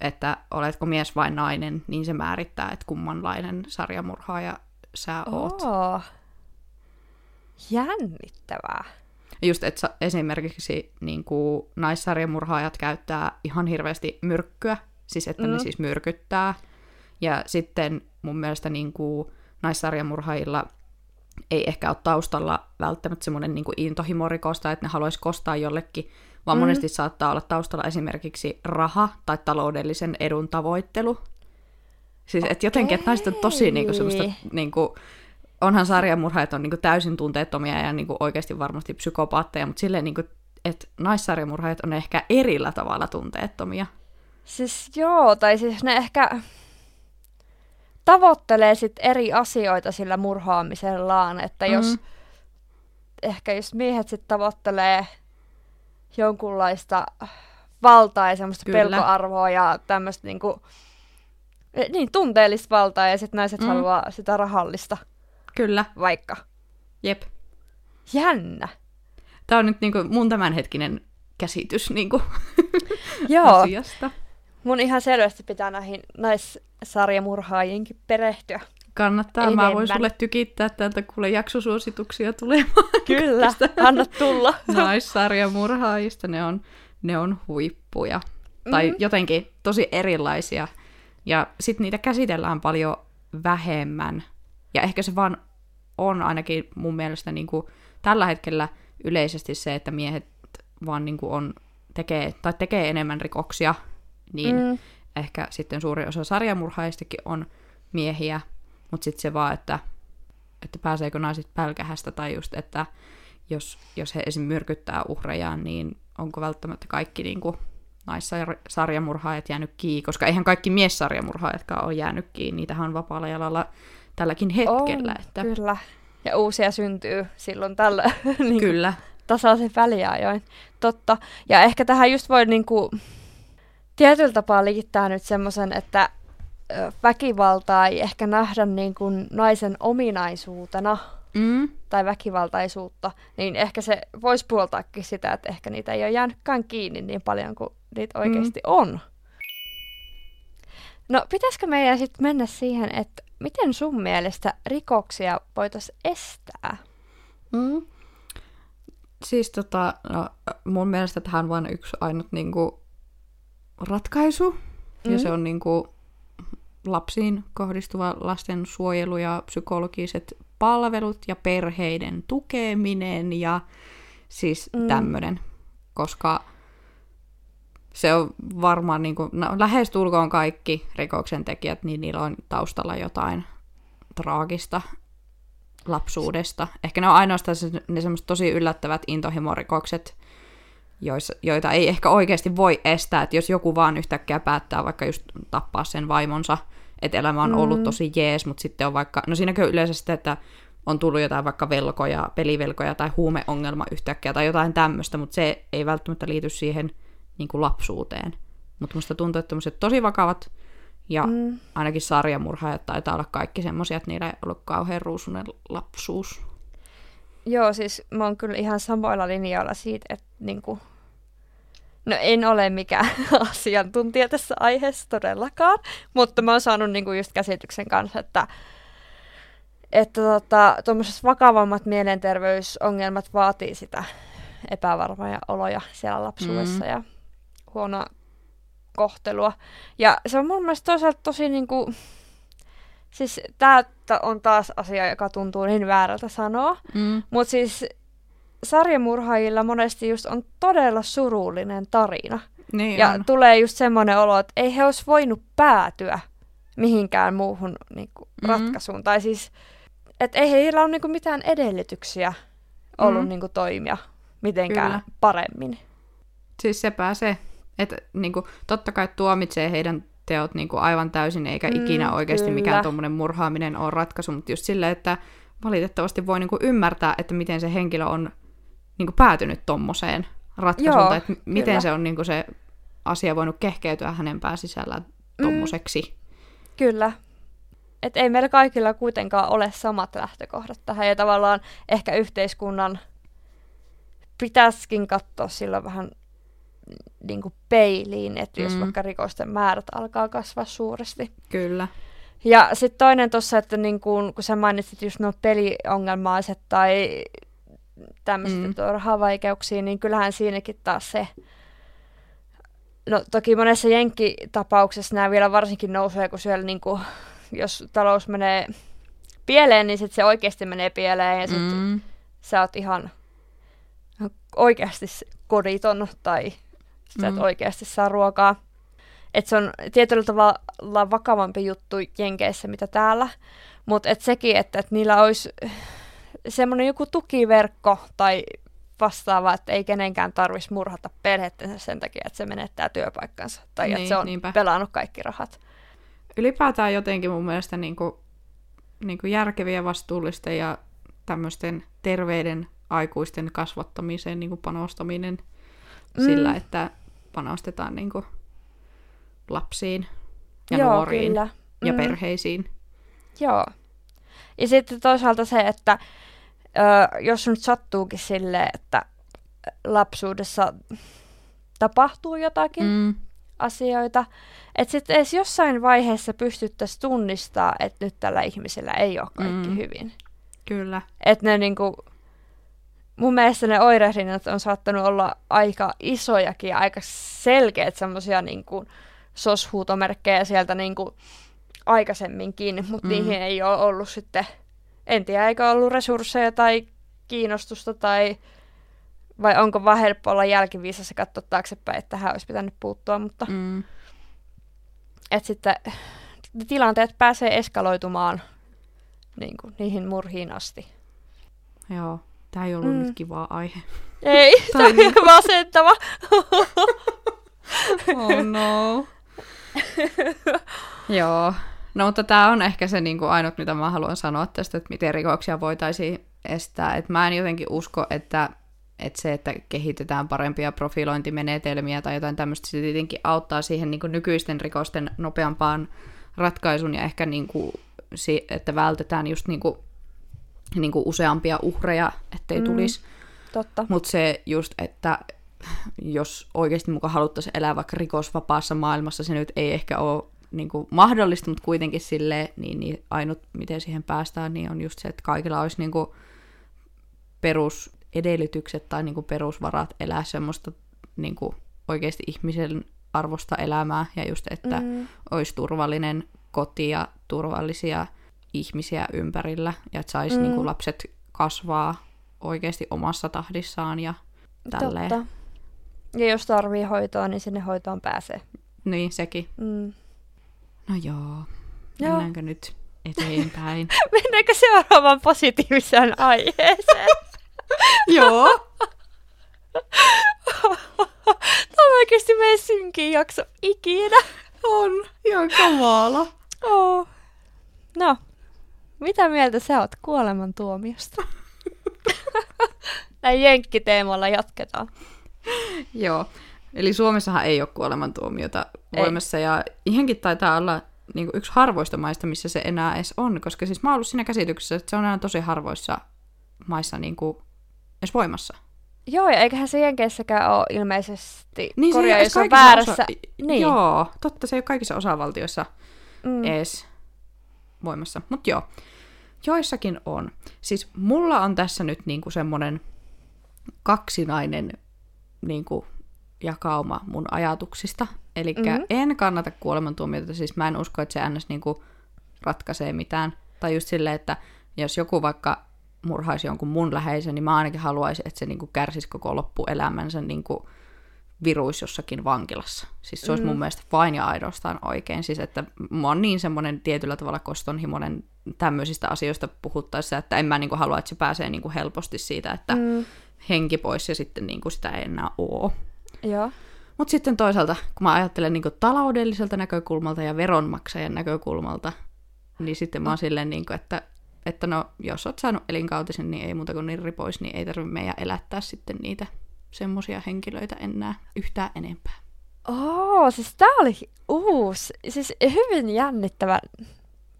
että oletko mies vai nainen, niin se määrittää, että kummanlainen sarjamurhaaja sä oot. Oh. Jännittävää. Just, että esimerkiksi niin kuin, naissarjamurhaajat käyttää ihan hirveästi myrkkyä, siis että mm. ne siis myrkyttää. Ja sitten mun mielestä niin kuin, naissarjamurhaajilla ei ehkä ole taustalla välttämättä semmoinen niin intohimorikosta, että ne haluaisi kostaa jollekin, vaan mm. monesti saattaa olla taustalla esimerkiksi raha tai taloudellisen edun tavoittelu. Siis että jotenkin, että naiset on tosi niin kuin, semmoista niin kuin, onhan sarjamurhaajat on niinku täysin tunteettomia ja niinku oikeasti varmasti psykopaatteja, mutta silleen, niinku, että naissarjamurhaajat on ehkä erillä tavalla tunteettomia. Siis joo, tai siis ne ehkä tavoittelee sit eri asioita sillä murhaamisellaan, että jos mm. ehkä jos miehet sitten tavoittelee jonkunlaista valtaa ja semmoista Kyllä. pelkoarvoa ja tämmöistä niinku, niin, tunteellista valtaa ja sitten naiset mm. haluaa sitä rahallista Kyllä. Vaikka. Jep. Jännä. Tämä on nyt niinku mun tämänhetkinen käsitys niinku *laughs* Joo. asiasta. Mun ihan selvästi pitää näihin naissarjamurhaajienkin perehtyä. Kannattaa. Enemmän. Mä voin sulle tykittää täältä, kuule jaksosuosituksia tulemaan. Kyllä, anna tulla. *laughs* Naissarjamurhaajista. Ne on, ne on huippuja. Mm-hmm. Tai jotenkin tosi erilaisia. Ja sitten niitä käsitellään paljon vähemmän ja ehkä se vaan on ainakin mun mielestä niin kuin tällä hetkellä yleisesti se, että miehet vaan niin kuin on, tekee, tai tekee enemmän rikoksia, niin mm. ehkä sitten suuri osa sarjamurhaistakin on miehiä, mutta sitten se vaan, että, että pääseekö naiset pälkähästä, tai just, että jos, jos he esim. myrkyttää uhrejaan, niin onko välttämättä kaikki niin kuin, naissarjamurhaajat jäänyt kiinni, koska eihän kaikki miessarjamurhaajatkaan ole jäänyt kiinni, niitähän on vapaalla jalalla tälläkin hetkellä. On, että... Kyllä. Ja uusia syntyy silloin tällä *laughs* niin kyllä. tasaisen väliajoin. Totta. Ja ehkä tähän just voi niin kuin, tietyllä tapaa liittää nyt semmoisen, että väkivaltaa ei ehkä nähdä niin kuin naisen ominaisuutena mm. tai väkivaltaisuutta, niin ehkä se voisi puoltaakin sitä, että ehkä niitä ei ole jäänytkään kiinni niin paljon kuin niitä oikeasti mm. on. No, pitäisikö meidän sitten mennä siihen, että miten sun mielestä rikoksia voitaisiin estää? Mm. Siis tota, no, mun mielestä tähän on vain yksi ainut niinku, ratkaisu, mm. ja se on niinku, lapsiin kohdistuva lastensuojelu ja psykologiset palvelut ja perheiden tukeminen ja siis mm. tämmöinen, koska se on varmaan niin kuin, no, lähestulkoon kaikki rikoksentekijät, niin niillä on taustalla jotain traagista lapsuudesta. Ehkä ne on ainoastaan se, ne semmoiset tosi yllättävät intohimorikokset, joissa, joita ei ehkä oikeasti voi estää, että jos joku vaan yhtäkkiä päättää vaikka just tappaa sen vaimonsa, että elämä on ollut mm. tosi jees, mutta sitten on vaikka, no siinäkö yleensä sitten, että on tullut jotain vaikka velkoja, pelivelkoja tai huumeongelma yhtäkkiä tai jotain tämmöistä, mutta se ei välttämättä liity siihen niin kuin lapsuuteen. Mutta musta tuntuu, että tosi vakavat ja mm. ainakin sarjamurhaajat taitaa olla kaikki semmoisia, että niillä ei ollut kauhean ruusunen lapsuus. Joo, siis mä oon kyllä ihan samoilla linjoilla siitä, että niinku, no en ole mikään *laughs* asiantuntija tässä aiheessa todellakaan, mutta mä oon saanut niinku just käsityksen kanssa, että että tota, vakavammat mielenterveysongelmat vaatii sitä epävarmoja oloja siellä lapsuudessa mm. ja huonoa kohtelua. Ja se on mun mielestä toisaalta tosi niinku, siis tää on taas asia, joka tuntuu niin väärältä sanoa, mm. mutta siis sarjamurhaajilla monesti just on todella surullinen tarina. Niin ja on. tulee just semmoinen olo, että ei he olisi voinut päätyä mihinkään muuhun niinku, mm. ratkaisuun. Tai siis, että ei heillä ole niinku, mitään edellytyksiä ollut mm. niinku, toimia mitenkään Kyllä. paremmin. Siis se pääsee että niinku, totta kai tuomitsee heidän teot niinku, aivan täysin, eikä mm, ikinä oikeasti kyllä. mikään tuommoinen murhaaminen ole ratkaisu, mutta just silleen, että valitettavasti voi niinku, ymmärtää, että miten se henkilö on niinku, päätynyt tuommoiseen ratkaisuun, Joo, tai että miten se on niinku, se asia voinut kehkeytyä hänen pääsisällään tuommoiseksi. Mm, kyllä. Et ei meillä kaikilla kuitenkaan ole samat lähtökohdat tähän, ja tavallaan ehkä yhteiskunnan pitäisikin katsoa silloin vähän niin kuin peiliin, että jos mm. vaikka rikosten määrät alkaa kasvaa suuresti. Kyllä. Ja sitten toinen tuossa, että niin kun, kun sä mainitsit just nuo peliongelmaiset tai tämmöiset mm. rahavaikeuksia, niin kyllähän siinäkin taas se, no toki monessa jenkkitapauksessa nämä vielä varsinkin nousee, kun siellä niin kuin, jos talous menee pieleen, niin sitten se oikeasti menee pieleen ja sitten mm. sä oot ihan oikeasti koditon tai sä et mm. oikeasti saa ruokaa. Et se on tietyllä tavalla vakavampi juttu Jenkeissä, mitä täällä. Mutta et sekin, että et niillä olisi semmoinen joku tukiverkko tai vastaava, että ei kenenkään tarvitsisi murhata perhettensä sen takia, että se menettää työpaikkansa tai niin, että se on niinpä. pelannut kaikki rahat. Ylipäätään jotenkin mun mielestä niin kuin, niin kuin järkeviä, vastuullisten ja tämmöisten terveiden aikuisten kasvattamiseen niin kuin panostaminen mm. sillä, että panostetaan niin kuin lapsiin ja Joo, nuoriin kyllä. ja mm. perheisiin. Joo. Ja sitten toisaalta se, että ö, jos nyt sattuukin silleen, että lapsuudessa tapahtuu jotakin mm. asioita, että sitten edes jossain vaiheessa pystyttäisiin tunnistaa, että nyt tällä ihmisellä ei ole kaikki mm. hyvin. Kyllä. Että ne niinku, mun mielestä ne oirehdinnat on saattanut olla aika isojakin ja aika selkeät semmoisia niin soshuutomerkkejä sieltä niin kuin aikaisemminkin, mutta mm. niihin ei ole ollut sitten, en tiedä, eikö ollut resursseja tai kiinnostusta tai vai onko vaan helppo olla jälkiviisassa katsoa taaksepäin, että tähän olisi pitänyt puuttua, mutta mm. että sitten tilanteet pääsee eskaloitumaan niin kuin, niihin murhiin asti. Joo. Tämä ei ollut mm. nyt kiva aihe. Ei, *laughs* tämä on niin... masentava. *laughs* oh no. *laughs* Joo. No mutta tämä on ehkä se niin kuin ainut, mitä mä haluan sanoa tästä, että miten rikoksia voitaisiin estää. Et mä en jotenkin usko, että, että se, että kehitetään parempia profilointimenetelmiä tai jotain tämmöistä, se tietenkin auttaa siihen niin kuin nykyisten rikosten nopeampaan ratkaisun ja ehkä niin kuin, että vältetään just niin kuin niin kuin useampia uhreja, ettei mm, tulisi. Totta. Mutta se just, että jos oikeasti mukaan haluttaisiin elää vaikka rikosvapaassa maailmassa, se nyt ei ehkä ole niin kuin mahdollista, mutta kuitenkin silleen, niin, niin ainut miten siihen päästään, niin on just se, että kaikilla olisi niin kuin perusedellytykset tai niin kuin perusvarat elää semmoista niin kuin oikeasti ihmisen arvosta elämää ja just, että mm. olisi turvallinen koti ja turvallisia ihmisiä ympärillä ja että saisi mm. niin kuin lapset kasvaa oikeasti omassa tahdissaan ja tälleen. Totta. Ja jos tarvii hoitoa, niin sinne hoitoon pääsee. Niin, sekin. Mm. No joo. joo. Mennäänkö nyt eteenpäin? *laughs* Mennäänkö seuraavaan positiiviseen aiheeseen? *laughs* joo. *laughs* Tämä on oikeasti meidän synkin jakso ikinä. On, ihan kamala. Oh. No, mitä mieltä sä oot kuolemantuomiosta? *laughs* Näin jenkkiteemalla jatketaan. Joo. Eli Suomessahan ei ole kuolemantuomiota voimassa, ei. ja ihankin taitaa olla niin yksi harvoista maista, missä se enää edes on, koska siis mä oon ollut siinä käsityksessä, että se on aina tosi harvoissa maissa niin kuin edes voimassa. Joo, ja eiköhän se Jenkeissäkään ole ilmeisesti niin, korjaa, jos on väärässä. Osa... Niin. Joo, totta, se ei ole kaikissa osavaltioissa mm. edes voimassa. Mutta joo, joissakin on. Siis mulla on tässä nyt niinku semmoinen kaksinainen niinku jakauma mun ajatuksista. Eli mm-hmm. en kannata kuolemantuomiota, siis mä en usko, että se ns. Niinku ratkaisee mitään. Tai just silleen, että jos joku vaikka murhaisi jonkun mun läheisen, niin mä ainakin haluaisin, että se niinku kärsisi koko loppuelämänsä niinku viruisi jossakin vankilassa. Siis se olisi mm. mun mielestä vain ja ainoastaan oikein. Siis että mä oon niin semmoinen tietyllä tavalla kostonhimoinen tämmöisistä asioista puhuttaessa, että en mä niinku halua, että se pääsee niinku helposti siitä, että mm. henki pois ja sitten niinku sitä ei enää oo. Joo. Mutta sitten toisaalta, kun mä ajattelen niinku taloudelliselta näkökulmalta ja veronmaksajan näkökulmalta, niin sitten mä oon silleen, niinku, että, että no, jos oot saanut elinkautisen, niin ei muuta kuin nirri pois, niin ei tarvitse meidän elättää sitten niitä semmoisia henkilöitä enää yhtään enempää. Oo, siis tää oli uusi, siis hyvin jännittävä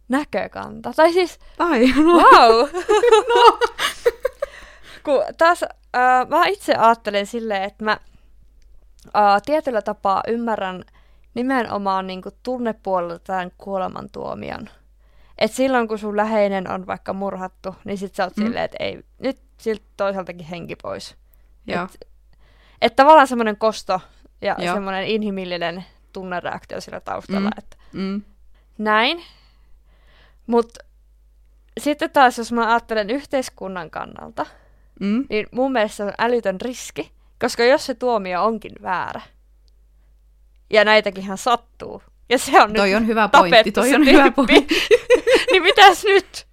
näkökanta. Tai siis, Ai, *laughs* no. wow! *laughs* no. Kun taas äh, mä itse ajattelen silleen, että mä äh, tietyllä tapaa ymmärrän nimenomaan niin kuin, tunnepuolelta tämän kuolemantuomion. Et silloin kun sun läheinen on vaikka murhattu, niin sit sä oot mm. silleen, että ei, nyt siltä toisaaltakin henki pois. Joo. Et, et tavallaan semmoinen kosto ja semmoinen inhimillinen tunnereaktio sillä taustalla. Mm. Että mm. Näin. Mutta sitten taas, jos mä ajattelen yhteiskunnan kannalta, mm. niin mun mielestä se on älytön riski, koska jos se tuomio onkin väärä, ja näitäkinhän sattuu, ja se on toi nyt on hyvä pointti, toi on hyvä pointti. *laughs* niin mitäs nyt?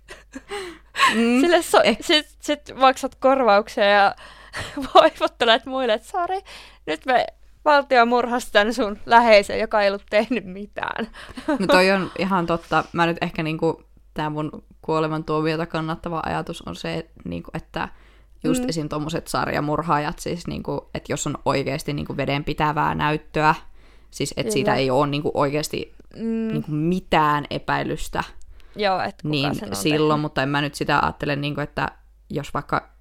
Mm. Sille so- eh. sit, sit maksat korvauksia ja *laughs* voivottelet muille, että sori, nyt me valtio murhasi tämän sun läheisen, joka ei ollut tehnyt mitään. *laughs* No toi on ihan totta. Mä nyt ehkä niinku, tämä mun kuolemantuomiota kannattava ajatus on se, niinku, että just mm. esim. tuommoiset sarjamurhaajat, siis niinku, että jos on oikeasti niinku vedenpitävää näyttöä, siis että siitä ei ole niinku oikeasti mm. niinku mitään epäilystä, Joo, et niin silloin, tehnyt. mutta en mä nyt sitä ajattele, niinku, että jos vaikka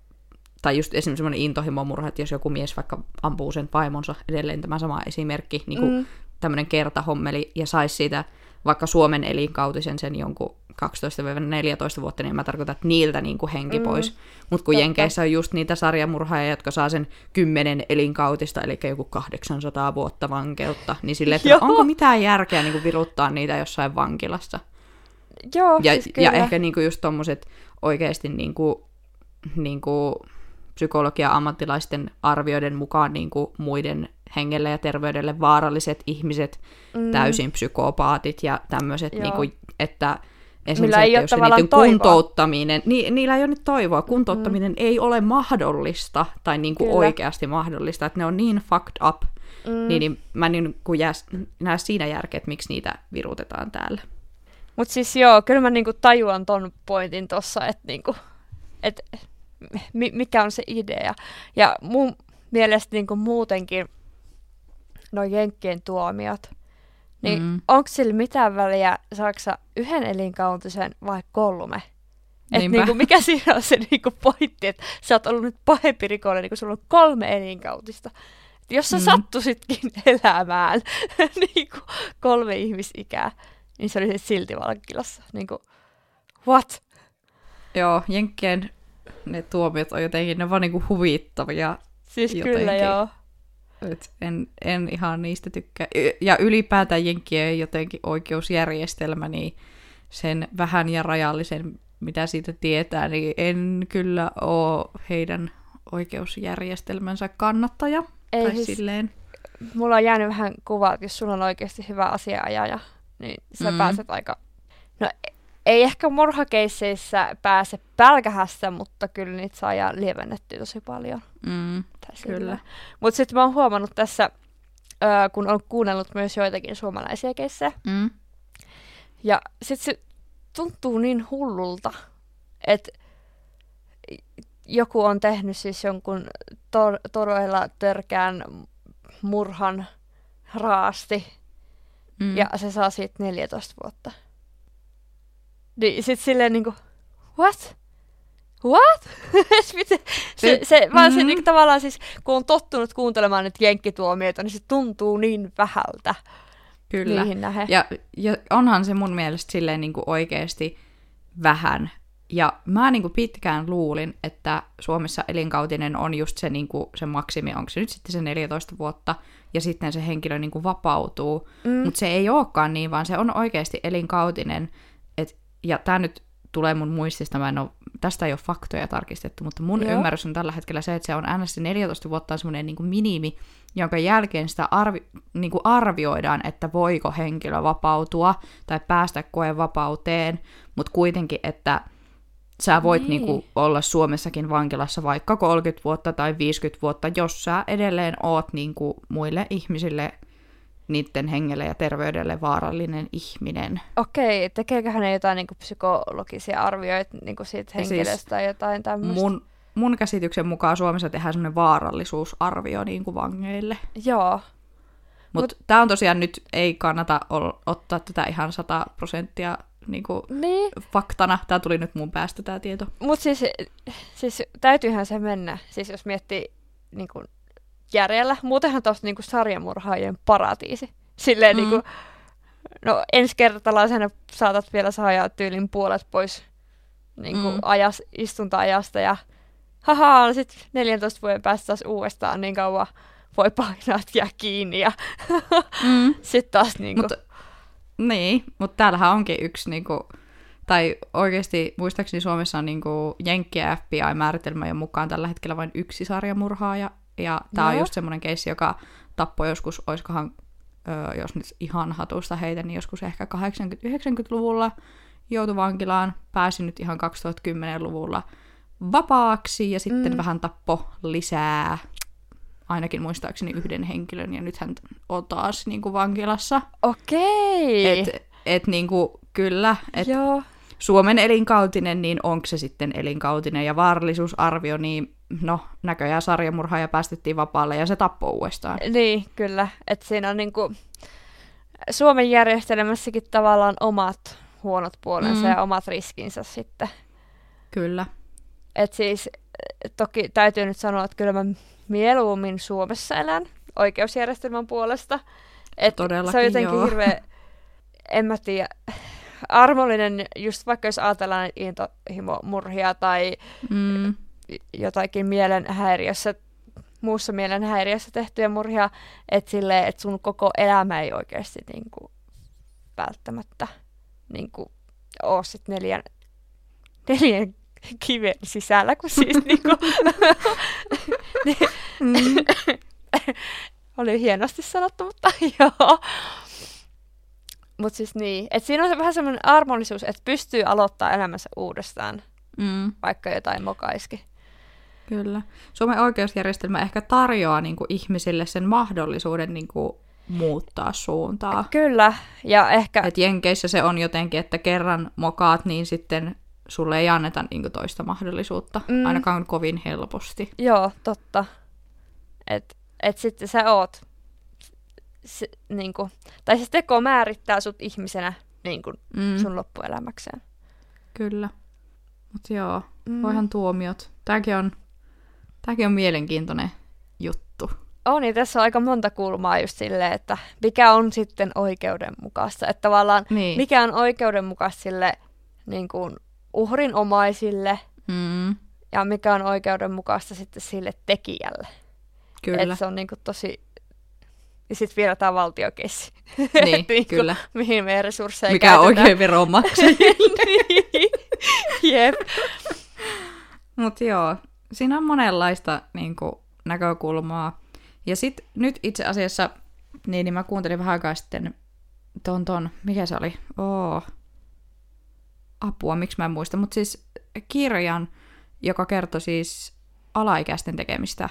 tai just esimerkiksi semmoinen intohimomurha, että jos joku mies vaikka ampuu sen vaimonsa, edelleen tämä sama esimerkki, niin kuin mm. tämmöinen kertahommeli, ja saisi siitä vaikka Suomen elinkautisen sen jonkun 12-14 vuotta, niin mä tarkoitan, että niiltä niin kuin henki mm. pois. Mutta kun Totta. Jenkeissä on just niitä sarjamurhaajia, jotka saa sen 10 elinkautista, eli joku 800 vuotta vankeutta, niin sille, että *laughs* onko mitään järkeä niin kuin viruttaa niitä jossain vankilassa? Joo, ja, siis ja ehkä niin kuin just tommoset oikeasti niin kuin, niin kuin psykologia-ammattilaisten arvioiden mukaan niin kuin muiden hengelle ja terveydelle vaaralliset ihmiset, mm. täysin psykopaatit ja tämmöiset, niin kuin, että esimerkiksi, ei että jos niiden kuntouttaminen, ni, niillä ei ole nyt toivoa, kuntouttaminen mm. ei ole mahdollista tai niin kuin oikeasti mahdollista, että ne on niin fucked up, mm. niin, niin mä niin kuin jää, näe siinä järkeä, että miksi niitä virutetaan täällä. Mutta siis joo, kyllä mä niinku tajuan ton pointin tossa, että niinku, et mikä on se idea. Ja mun mielestä niin kuin muutenkin noin Jenkkien tuomiot, niin mm. onko sillä mitään väliä, saksa yhden elinkautisen vai kolme? Et niinku, mikä *laughs* siinä on se niinku pointti, että sä oot ollut nyt pahempi rikollinen, niin kun sulla on kolme elinkautista. Et jos sä Mm. sattusitkin *laughs* elämään *laughs* niin kuin kolme ihmisikää, niin se oli silti vankilassa. Niin kuin, what? Joo, Jenkkien ne tuomiot on jotenkin, ne vaan niinku huvittavia. Siis Jotenkin. kyllä joo. Et en, en ihan niistä tykkää. Ja ylipäätään Jenkkien jotenkin oikeusjärjestelmä, niin sen vähän ja rajallisen, mitä siitä tietää, niin en kyllä ole heidän oikeusjärjestelmänsä kannattaja. Ei, tai siis, silleen. mulla on jäänyt vähän kuva, että jos sulla on oikeasti hyvä asiaajaja, niin sä mm. pääset aika... No ei ehkä murhakeisseissä pääse pälkähässä, mutta kyllä niitä saa ja lievennettyä tosi paljon. Mm, Tai Kyllä. Mutta sitten mä oon huomannut tässä, kun on kuunnellut myös joitakin suomalaisia keissejä, mm, ja sitten se tuntuu niin hullulta, että joku on tehnyt siis jonkun tor- todella törkeän murhan raasti, mm. ja se saa siitä 14 vuotta. Niin sit silleen niinku, what? What? Miten? *laughs* se, se, vaan se Mhm. niinku tavallaan siis, kun on tottunut kuuntelemaan nyt jenkkituomioita, niin se tuntuu niin vähältä Kyllä. niihin nähen. Ja, ja onhan se mun mielestä silleen niin kuin oikeasti vähän. Ja mä niin kuin pitkään luulin, että Suomessa elinkautinen on just se, niin kuin, se maksimi, onko se nyt sitten se 14 vuotta, ja sitten se henkilö niin kuin vapautuu. Mm. Mutta se ei olekaan niin, vaan se on oikeasti elinkautinen. Ja tämä nyt tulee mun muistista, mä en oo, tästä ei ole faktoja tarkistettu, mutta mun Joo. ymmärrys on tällä hetkellä se, että se on NS 14 vuotta semmoinen niin minimi, jonka jälkeen sitä arvi, niin kuin arvioidaan, että voiko henkilö vapautua tai päästä koen vapauteen, mutta kuitenkin, että sä voit niin. Niin kuin, olla Suomessakin vankilassa vaikka 30 vuotta tai 50 vuotta, jos sä edelleen oot niin kuin, muille ihmisille niiden hengelle ja terveydelle vaarallinen ihminen. Okei, tekeeköhän ne jotain niinku psykologisia arvioita niinku siitä Ja siis henkilöstä tai jotain tämmöistä? Mun, mun käsityksen mukaan Suomessa tehdään semmoinen vaarallisuusarvio niin kuin vangeille. Joo. Mutta Mut, tämä on tosiaan nyt, ei kannata ol, ottaa tätä ihan 100 prosenttia niin kuin Niin, faktana. Tämä tuli nyt mun päästä tämä tieto. mutta siis, siis täytyyhän se mennä, siis jos miettii niinku järjellä. Muutenhan tuosta niinku sarjamurhaajien paratiisi. Silleen Mm. niinku, no ensikertalaisena saatat vielä saada tyylin puolet pois niinku Mm. ajas, istunta-ajasta ja haha, sitten 14 vuoden päästä taas uudestaan niin kauan voi painaa, että jää kiinni ja *laughs* Mm. sitten taas niinku, Mutta niin, mutta täällähän onkin yksi, niinku, tai oikeasti muistaakseni Suomessa on niinku Jenkki ja FBI-määritelmä jo mukaan tällä hetkellä vain yksi sarjamurhaaja. Ja tämä on just semmoinen keissi, joka tappoi joskus, oiskohan, ö, jos nyt ihan hatusta heitä, niin joskus ehkä 80-90-luvulla joutui vankilaan, pääsi nyt ihan 2010-luvulla vapaaksi ja sitten Mm. vähän tappo lisää, ainakin muistaakseni yhden henkilön, ja nyt hän on taas niin kuin vankilassa. okei. Et, et niinku, kyllä, et Joo. Suomen elinkautinen, niin onko se sitten elinkautinen ja vaarallisuusarvio, niin no näköjään sarjamurhaaja päästettiin vapaalle ja se tappoi uudestaan. Niin, kyllä. Että siinä on niinku Suomen järjestelmässäkin tavallaan omat huonot puolensa Mm. ja omat riskinsä sitten. Kyllä. Et siis toki täytyy nyt sanoa, että kyllä mä mieluummin Suomessa elän oikeusjärjestelmän puolesta. Et se Todellakin, on jotenkin joo. hirveä, en mä tiedä, armollinen, just vaikka jos ajatellaan intohimomurhia tai Mm, jotakin mielenhäiriössä, muussa mielenhäiriössä tehtyjä murhia, että silleen, että sun koko elämä ei oikeasti niinku, välttämättä niinku, ole sit neljän, neljän kiven sisällä, kun siis *laughs* niinku, mm, *laughs* oli hienosti sanottu, mutta joo. Mutta siis niin, että siinä on se vähän semmoinen armollisuus, että pystyy aloittaa elämänsä uudestaan, mm, vaikka jotain mokaiski. kyllä. Suomen oikeusjärjestelmä ehkä tarjoaa niinku ihmisille sen mahdollisuuden niinku muuttaa suuntaa. Kyllä, ja ehkä... Et Jenkeissä se on jotenkin, että kerran mokaat, niin sitten sulle ei anneta niinku toista mahdollisuutta, Mm. ainakaan kovin helposti. Joo, totta. Et, et sitten sä oot, se, niinku, tai siis teko määrittää sut ihmisenä niinku, Mm, sun loppuelämäkseen. Kyllä. Mutta joo, Mm. voihan tuomiot. Tämäkin on, tämäkin on mielenkiintoinen juttu. on, niin tässä on aika monta kulmaa just silleen, että mikä on sitten oikeudenmukaista. Että tavallaan Niin. mikä on oikeudenmukaista sille niin kuin uhrin omaisille Mm, ja mikä on oikeudenmukaista sitten sille tekijälle. kyllä. Että se on niin kuin tosi... Ja sitten vielä tämä valtiokessi. Niin, *laughs* Niinku, kyllä. Mihin meidän resursseja Mikä käytetään. oikein veronmaksaja. *laughs* niin. Jep. Mutta joo, siinä on monenlaista niin kuin, näkökulmaa. Ja sitten nyt itse asiassa, niin, niin mä kuuntelin vähän aikaa sitten ton, ton mikä se oli? Oo. Apua, miksi mä en muista. Mutta siis kirjan, joka kertoi siis alaikäisten tekemistä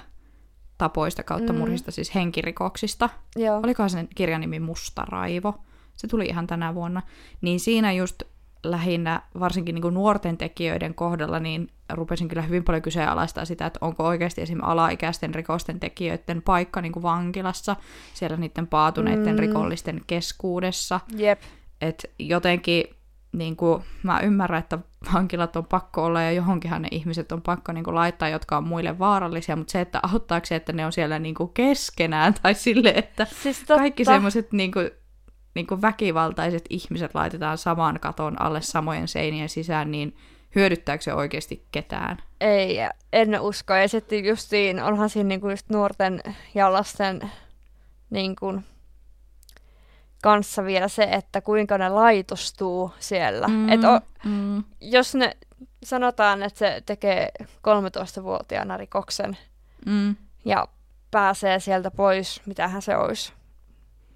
tapoista kautta Mm. murhista, siis henkirikoksista. Joo. Olikohan sen kirjan nimi Musta raivo? Se tuli ihan tänä vuonna. Niin siinä just lähinnä, varsinkin niin kuin nuorten tekijöiden kohdalla, niin rupesin kyllä hyvin paljon kyseenalaistaa sitä, että onko oikeasti esimerkiksi alaikäisten rikosten tekijöiden paikka niin kuin vankilassa, siellä niiden paatuneiden mm. rikollisten keskuudessa. Jep. Et jotenkin niin kuin, mä ymmärrän, että vankilat on pakko olla ja johonkinhan ne ihmiset on pakko niin kuin, laittaa, jotka on muille vaarallisia, mutta se, että auttaako se, että ne on siellä niin kuin, keskenään *laughs* tai sille, että Siis totta. kaikki semmoiset niin kuin, niin kuin väkivaltaiset ihmiset laitetaan saman katon alle samojen seinien sisään, niin hyödyttääkö se oikeasti ketään? Ei, en usko. Ja sitten justiin, onhan siinä niinku just nuorten ja lasten niinku, kanssa vielä se, että kuinka ne laitostuu siellä. Mm. Et o, mm, jos ne sanotaan, että se tekee 13-vuotiaana rikoksen mm. ja pääsee sieltä pois, mitähän se olisi.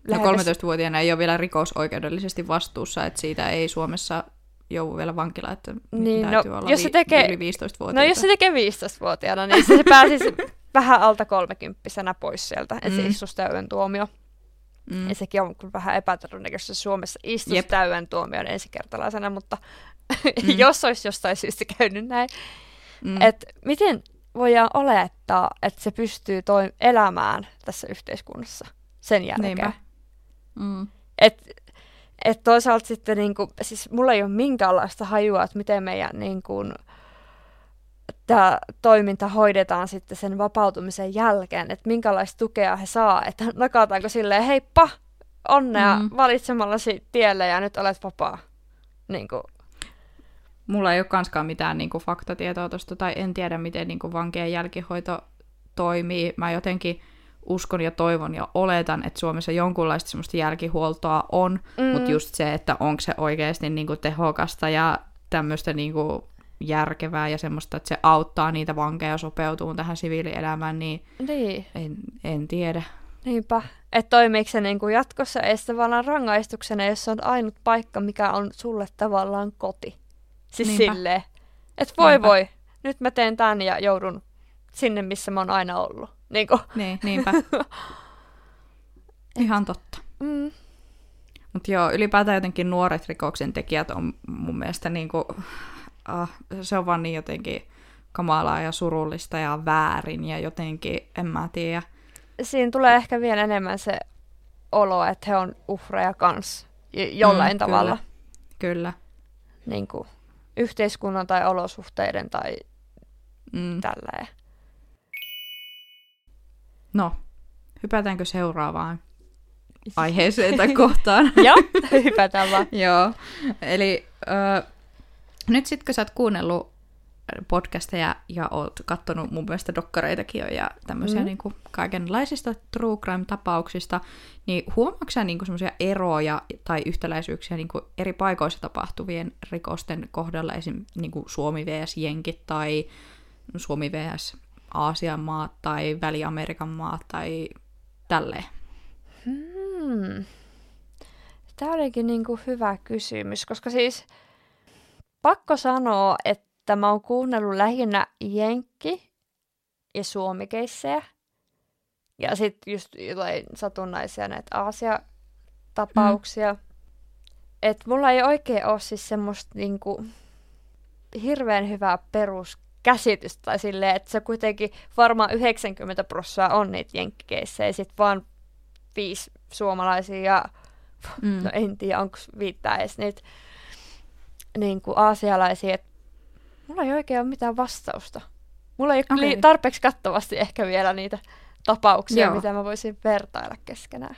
No Lähes- 13-vuotiaana ei ole vielä rikosoikeudellisesti vastuussa, että siitä ei Suomessa joudu vielä vankila, että Niin, no, täytyy olla jos se tekee- yli 15-vuotiaita. No jos se tekee 15-vuotiaana, niin se pääsisi *laughs* vähän alta kolmekymppisenä pois sieltä, että se Mm. istuisi täyden tuomio. Mm. Ja sekin on vähän epätodennäköistä Suomessa istuisi Jep. täyden tuomion ensikertalaisena, mutta *laughs* Mm. jos olisi jostain syystä käynyt näin. mm. Et miten voidaan olettaa, että se pystyy toi- elämään tässä yhteiskunnassa sen jälkeen? Niinpä. Mm. Et, et toisaalta sitten, niinku, siis mulla ei ole minkäänlaista hajua, että miten meidän niinku, tämä toiminta hoidetaan sitten sen vapautumisen jälkeen, että minkälaista tukea he saa, että nakataanko silleen, heippa, onnea mm. Valitsemallasi tielle ja nyt olet vapaa. Niinku, Mulla ei ole kanskaan mitään niin kuin, faktatietoa tuosta, tai en tiedä, miten niin kuin, vankien jälkihoito toimii. Mä jotenkin uskon ja toivon ja oletan, että Suomessa jonkunlaista semmoista jälkihuoltoa on, mm. mutta just se, että onko se oikeasti niin kuin, tehokasta ja tämmöistä niin kuin, järkevää ja semmoista, että se auttaa niitä vankeja sopeutumaan tähän siviilielämään, niin niin, en, en tiedä. niinpä. Että toimiiko se niinku jatkossa edes tavallaan rangaistuksena, jos se on ainut paikka, mikä on sulle tavallaan koti. Siis Niinpä. silleen, että voi Niinpä. voi, nyt mä teen tän ja joudun sinne, missä mä oon aina ollut. Niinku. Niin, niinpä. *laughs* Ihan totta. Mm. Mutta joo, ylipäätään jotenkin nuoret rikoksen tekijät on mun mielestä niinku, ah, se on vaan niin jotenkin kamalaa ja surullista ja väärin ja jotenkin, en mä tiedä. Siinä tulee ehkä vielä enemmän se olo, että he on uhreja kans jollain Mm, tavalla. Kyllä. Niinku, yhteiskunnan tai olosuhteiden tai Mm. tälleen. No, hypätäänkö seuraavaan *laughs* aiheeseen tai kohtaan? Joo, hypätään vaan. *laughs* Joo, eli ö, nyt sit kun sä oot kuunnellut podcasteja ja oot kattonut mun mielestä dokkareitakin jo ja tämmöisiä Mm. niin kaikenlaisista true crime-tapauksista, niin huomaatko sä niin semmoisia eroja tai yhtäläisyyksiä niin eri paikoissa tapahtuvien rikosten kohdalla, esim. niin Suomi vs. Jenkit tai Suomi vs. Aasian maat tai Väli-Amerikan maat tai tälleen? Hmm. Tämä olikin niinku hyvä kysymys, koska siis pakko sanoa, että mä oon kuunnellut lähinnä Jenkki- ja Suomikeissejä. Ja sitten just jotain satunnaisia näitä Aasia-tapauksia. Mm. Et mulla ei oikein ole siis semmoista niinku hirveän hyvää peruskäsitystä tai silleen, että se kuitenkin varmaan 90 prosenttia on niitä jenkkikeissejä ja sitten vaan viisi suomalaisia ja Mm. *laughs* no en tiedä, onko viittää edes niitä niin kuin aasialaisia. Et mulla ei oikein ole mitään vastausta. Mulla ei ole Okei. li- tarpeeksi kattavasti ehkä vielä niitä tapauksia, Joo. mitä mä voisin vertailla keskenään.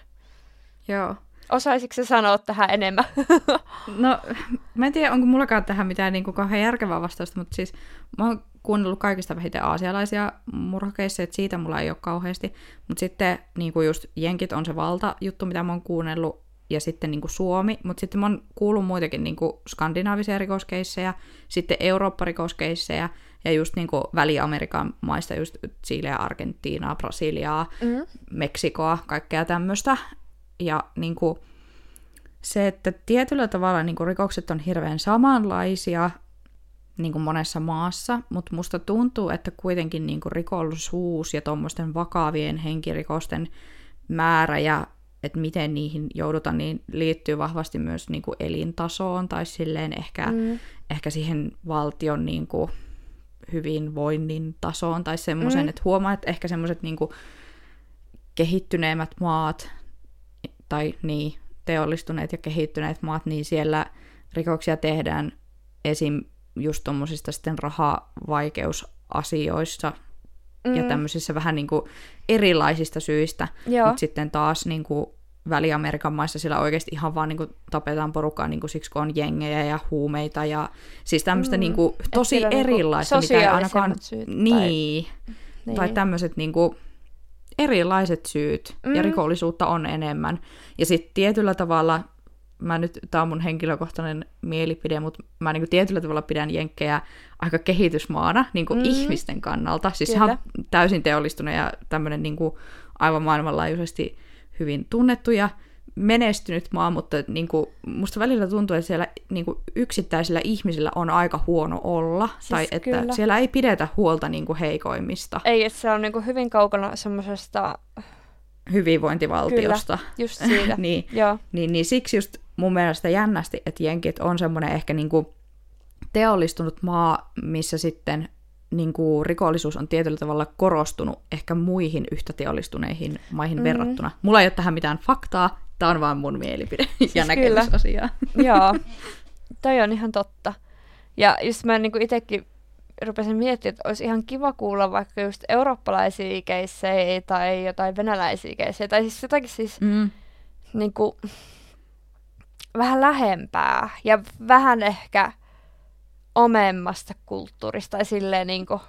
Joo. Osaisitko sä sanoa tähän enemmän? *laughs* No, mä en tiedä, onko mullakaan tähän mitään niin kuin kauhean järkevää vastausta, mutta siis mä oon kuunnellut kaikista vähiten aasialaisia murhakeissa, että siitä mulla ei ole kauheasti. Mutta sitten niin kuin just Jenkit on se valtajuttu, mitä mä oon kuunnellut, ja sitten niin kuin Suomi, mutta sitten mä oon kuullut muitakin niin kuin skandinaavisia rikoskeissejä, sitten Eurooppa-rikoskeissejä, ja just niin kuin Väli-Amerikan maista, just Chileä, Argentiinaa, Brasiliaa, Mm. Meksikoa, kaikkea tämmöistä. Ja niin kuin, se, että tietyllä tavalla niin kuin rikokset on hirveän samanlaisia niin kuin monessa maassa, mutta musta tuntuu, että kuitenkin niin kuin rikollisuus ja tuommoisten vakavien henkirikosten määrä ja että miten niihin joudutaan, niin liittyy vahvasti myös niin kuin elintasoon tai silleen ehkä, Mm. ehkä siihen valtion niin kuin hyvinvoinnin tasoon tai semmoisen, Mm. että huomaa, että ehkä semmoiset niin kuin kehittyneemmät maat tai niin, teollistuneet ja kehittyneet maat, niin siellä rikoksia tehdään esim. just tuommoisista sitten rahavaikeusasioissa mm. ja Mm. tämmöisissä vähän niin kuin erilaisista syistä, mutta sitten taas niin kuin Väli-Amerikan maissa siellä oikeasti ihan vaan niin kuin tapetaan porukkaa niin kuin siksi, kun on jengejä ja huumeita ja siis tämmöistä Mm. niin kuin tosi niinku erilaista, mikä ei ainakaan... syyt tai- Niin, Niin. tai tämmöiset niinku erilaiset syyt. Mm. ja rikollisuutta on enemmän. Ja sitten tietyllä tavalla, mä nyt, tää on mun henkilökohtainen mielipide, mutta mä niinku tietyllä tavalla pidän Jenkkejä aika kehitysmaana niinku Mm. mm. ihmisten kannalta. Siis Kyllä. ihan täysin teollistunut ja tämmöinen niinku aivan maailmanlaajuisesti hyvin tunnettu ja menestynyt maa, mutta niin kuin, musta välillä tuntuu, että siellä niin kuin, yksittäisillä ihmisillä on aika huono olla, Siis tai että kyllä. siellä ei pidetä huolta niin kuin, heikoimmista Ei, että se on niinku hyvin kaukana semmoisesta, hyvinvointivaltiosta. just siitä. *laughs* niin, Joo. niin, niin siksi just mun mielestä jännästi, että Jenkit on semmoinen ehkä niin kuin teollistunut maa, missä sitten niin kuin rikollisuus on tietyllä tavalla korostunut ehkä muihin yhtä teollistuneihin maihin Mm. verrattuna. Mulla ei ole tähän mitään faktaa, tämä on vaan mun mielipide *laughs* ja Siis näkemys kyllä. asiaa. Joo, *laughs* toi on ihan totta. Ja just mä niinku itsekin rupesin miettimään, että olisi ihan kiva kuulla vaikka just eurooppalaisia keissejä tai jotain venäläisiä keissejä. Tai siis jotakin siis Mm. niinku vähän lähempää ja vähän ehkä omemmasta kulttuurista. Tai silleen niinku,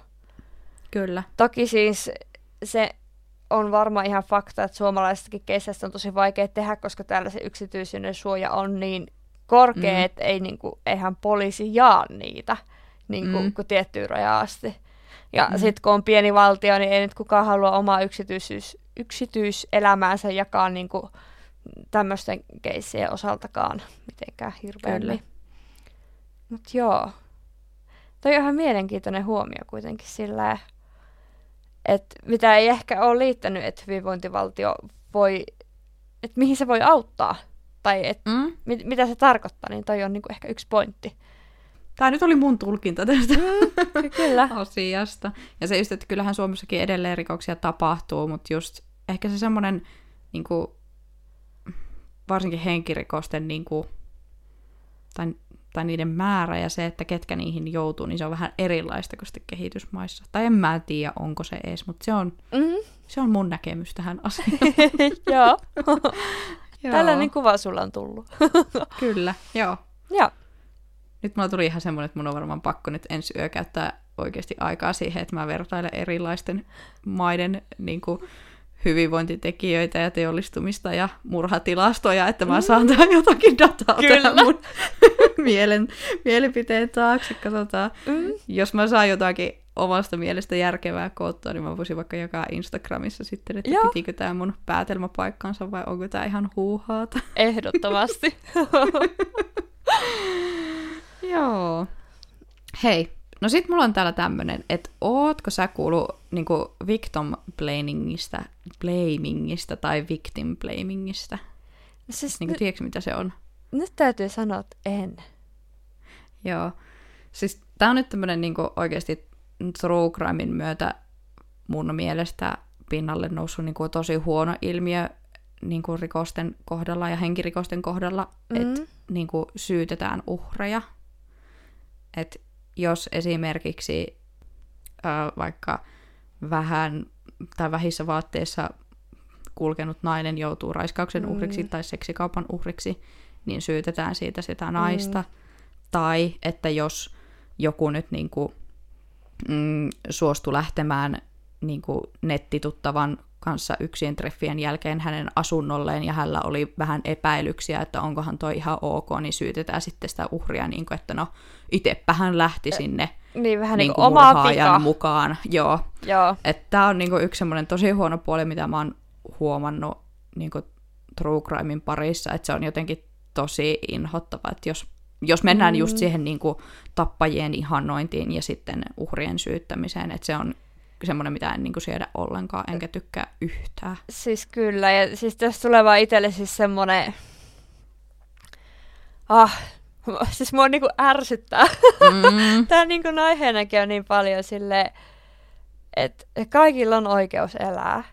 Kyllä. toki siis se on varmaan ihan fakta, että suomalaisistakin keisseistä on tosi vaikea tehdä, koska täällä se yksityisyyden suoja on niin korkea, mm. Että ei, niinku, eihän poliisi jaa niitä niinku, mm. Mm. kuin tiettyyn rajaan asti. Ja mm. Sitten kun on pieni valtio, niin ei nyt kukaan halua omaa yksityisyys, yksityiselämäänsä jakaa niinku, tämmöisten keissien osaltakaan mitenkään hirveämmin. Mutta joo, toi on ihan mielenkiintoinen huomio kuitenkin sillä, että mitä ei ehkä ole liittänyt, että hyvinvointivaltio voi, että mihin se voi auttaa, tai että Mm. mit, mitä se tarkoittaa, niin toi on niinku ehkä yksi pointti. Tämä nyt oli mun tulkinta tästä Kyllä. *laughs* asiasta. Ja se just, että kyllähän Suomessakin edelleen rikoksia tapahtuu, mutta just ehkä se semmoinen niin kuin, varsinkin henkirikosten niin kuin, tai, tai niiden määrä ja se, että ketkä niihin joutuu, niin se on vähän erilaista kuin sitten kehitysmaissa. Tai en mä tiedä, onko se edes, mutta se on, Mm, se on mun näkemys tähän asiaan. *laughs* *laughs* Joo, Tällainen kuva sulla on tullut. Kyllä, joo. joo. Nyt mulla tuli ihan semmoinen, että mun on varmaan pakko nyt ensi yö käyttää oikeasti aikaa siihen, että mä vertailen erilaisten maiden niin kuin, hyvinvointitekijöitä ja teollistumista ja murhatilastoja, että mä saan tähän jotakin dataa Kyllä. tähän mun *laughs* mielen, mielipiteen taakse. Katsotaan. Mm. Jos mä saan jotakin omasta mielestä järkevää koottua, niin mä voisin vaikka jakaa Instagramissa sitten, että Joo. pitikö tämä mun päätelmä paikkansa vai onko tämä ihan huuhaata. Ehdottomasti. *laughs* *laughs* Joo. Hei, no sit mulla on täällä tämmönen, että ootko sä kuullut niinku victim blamingista, blamingista tai victim blamingista? siis Niinku, nyt, tiedätkö mitä se on? nyt täytyy sanoa, että en. Joo. Siis tää on nyt tämmönen niinku oikeasti true crimein myötä mun mielestä pinnalle noussut niinku tosi huono ilmiö niinku rikosten kohdalla ja henkirikosten kohdalla, mm. että Mm. niin kuin syytetään uhreja. Et jos esimerkiksi ö, vaikka vähän tai vähissä vaatteissa kulkenut nainen joutuu raiskauksen Mm. uhriksi tai seksikaupan uhriksi, niin syytetään siitä sitä naista. Tai että jos joku nyt niin kuin, mm, suostui lähtemään niin kuin nettituttavan kanssa yksin treffien jälkeen hänen asunnolleen ja hänellä oli vähän epäilyksiä, että onkohan toi ihan ok, niin syytetään sitten sitä uhria, niin kuin, että no itsepä hän lähti sinne Niin vähän niin niin kuin kuin omaa vika. mukaan. Joo, Joo. että tämä on niinku yksi semmoinen tosi huono puoli, mitä mä oon huomannut niinku true crimein parissa, että se on jotenkin tosi inhottava, että jos, jos mennään mm. just siihen niinku tappajien ihannointiin ja sitten uhrien syyttämiseen, että se on semmoinen, mitä en niinku siedä ollenkaan, enkä tykkää yhtään. Siis kyllä, ja siis tässä tulee vaan itselle siis semmonen... Ah, *laughs* siis mua niinku ärsyttää. Mm, *laughs* Tää niinku aiheenakin on niin paljon sille, että kaikilla on oikeus elää.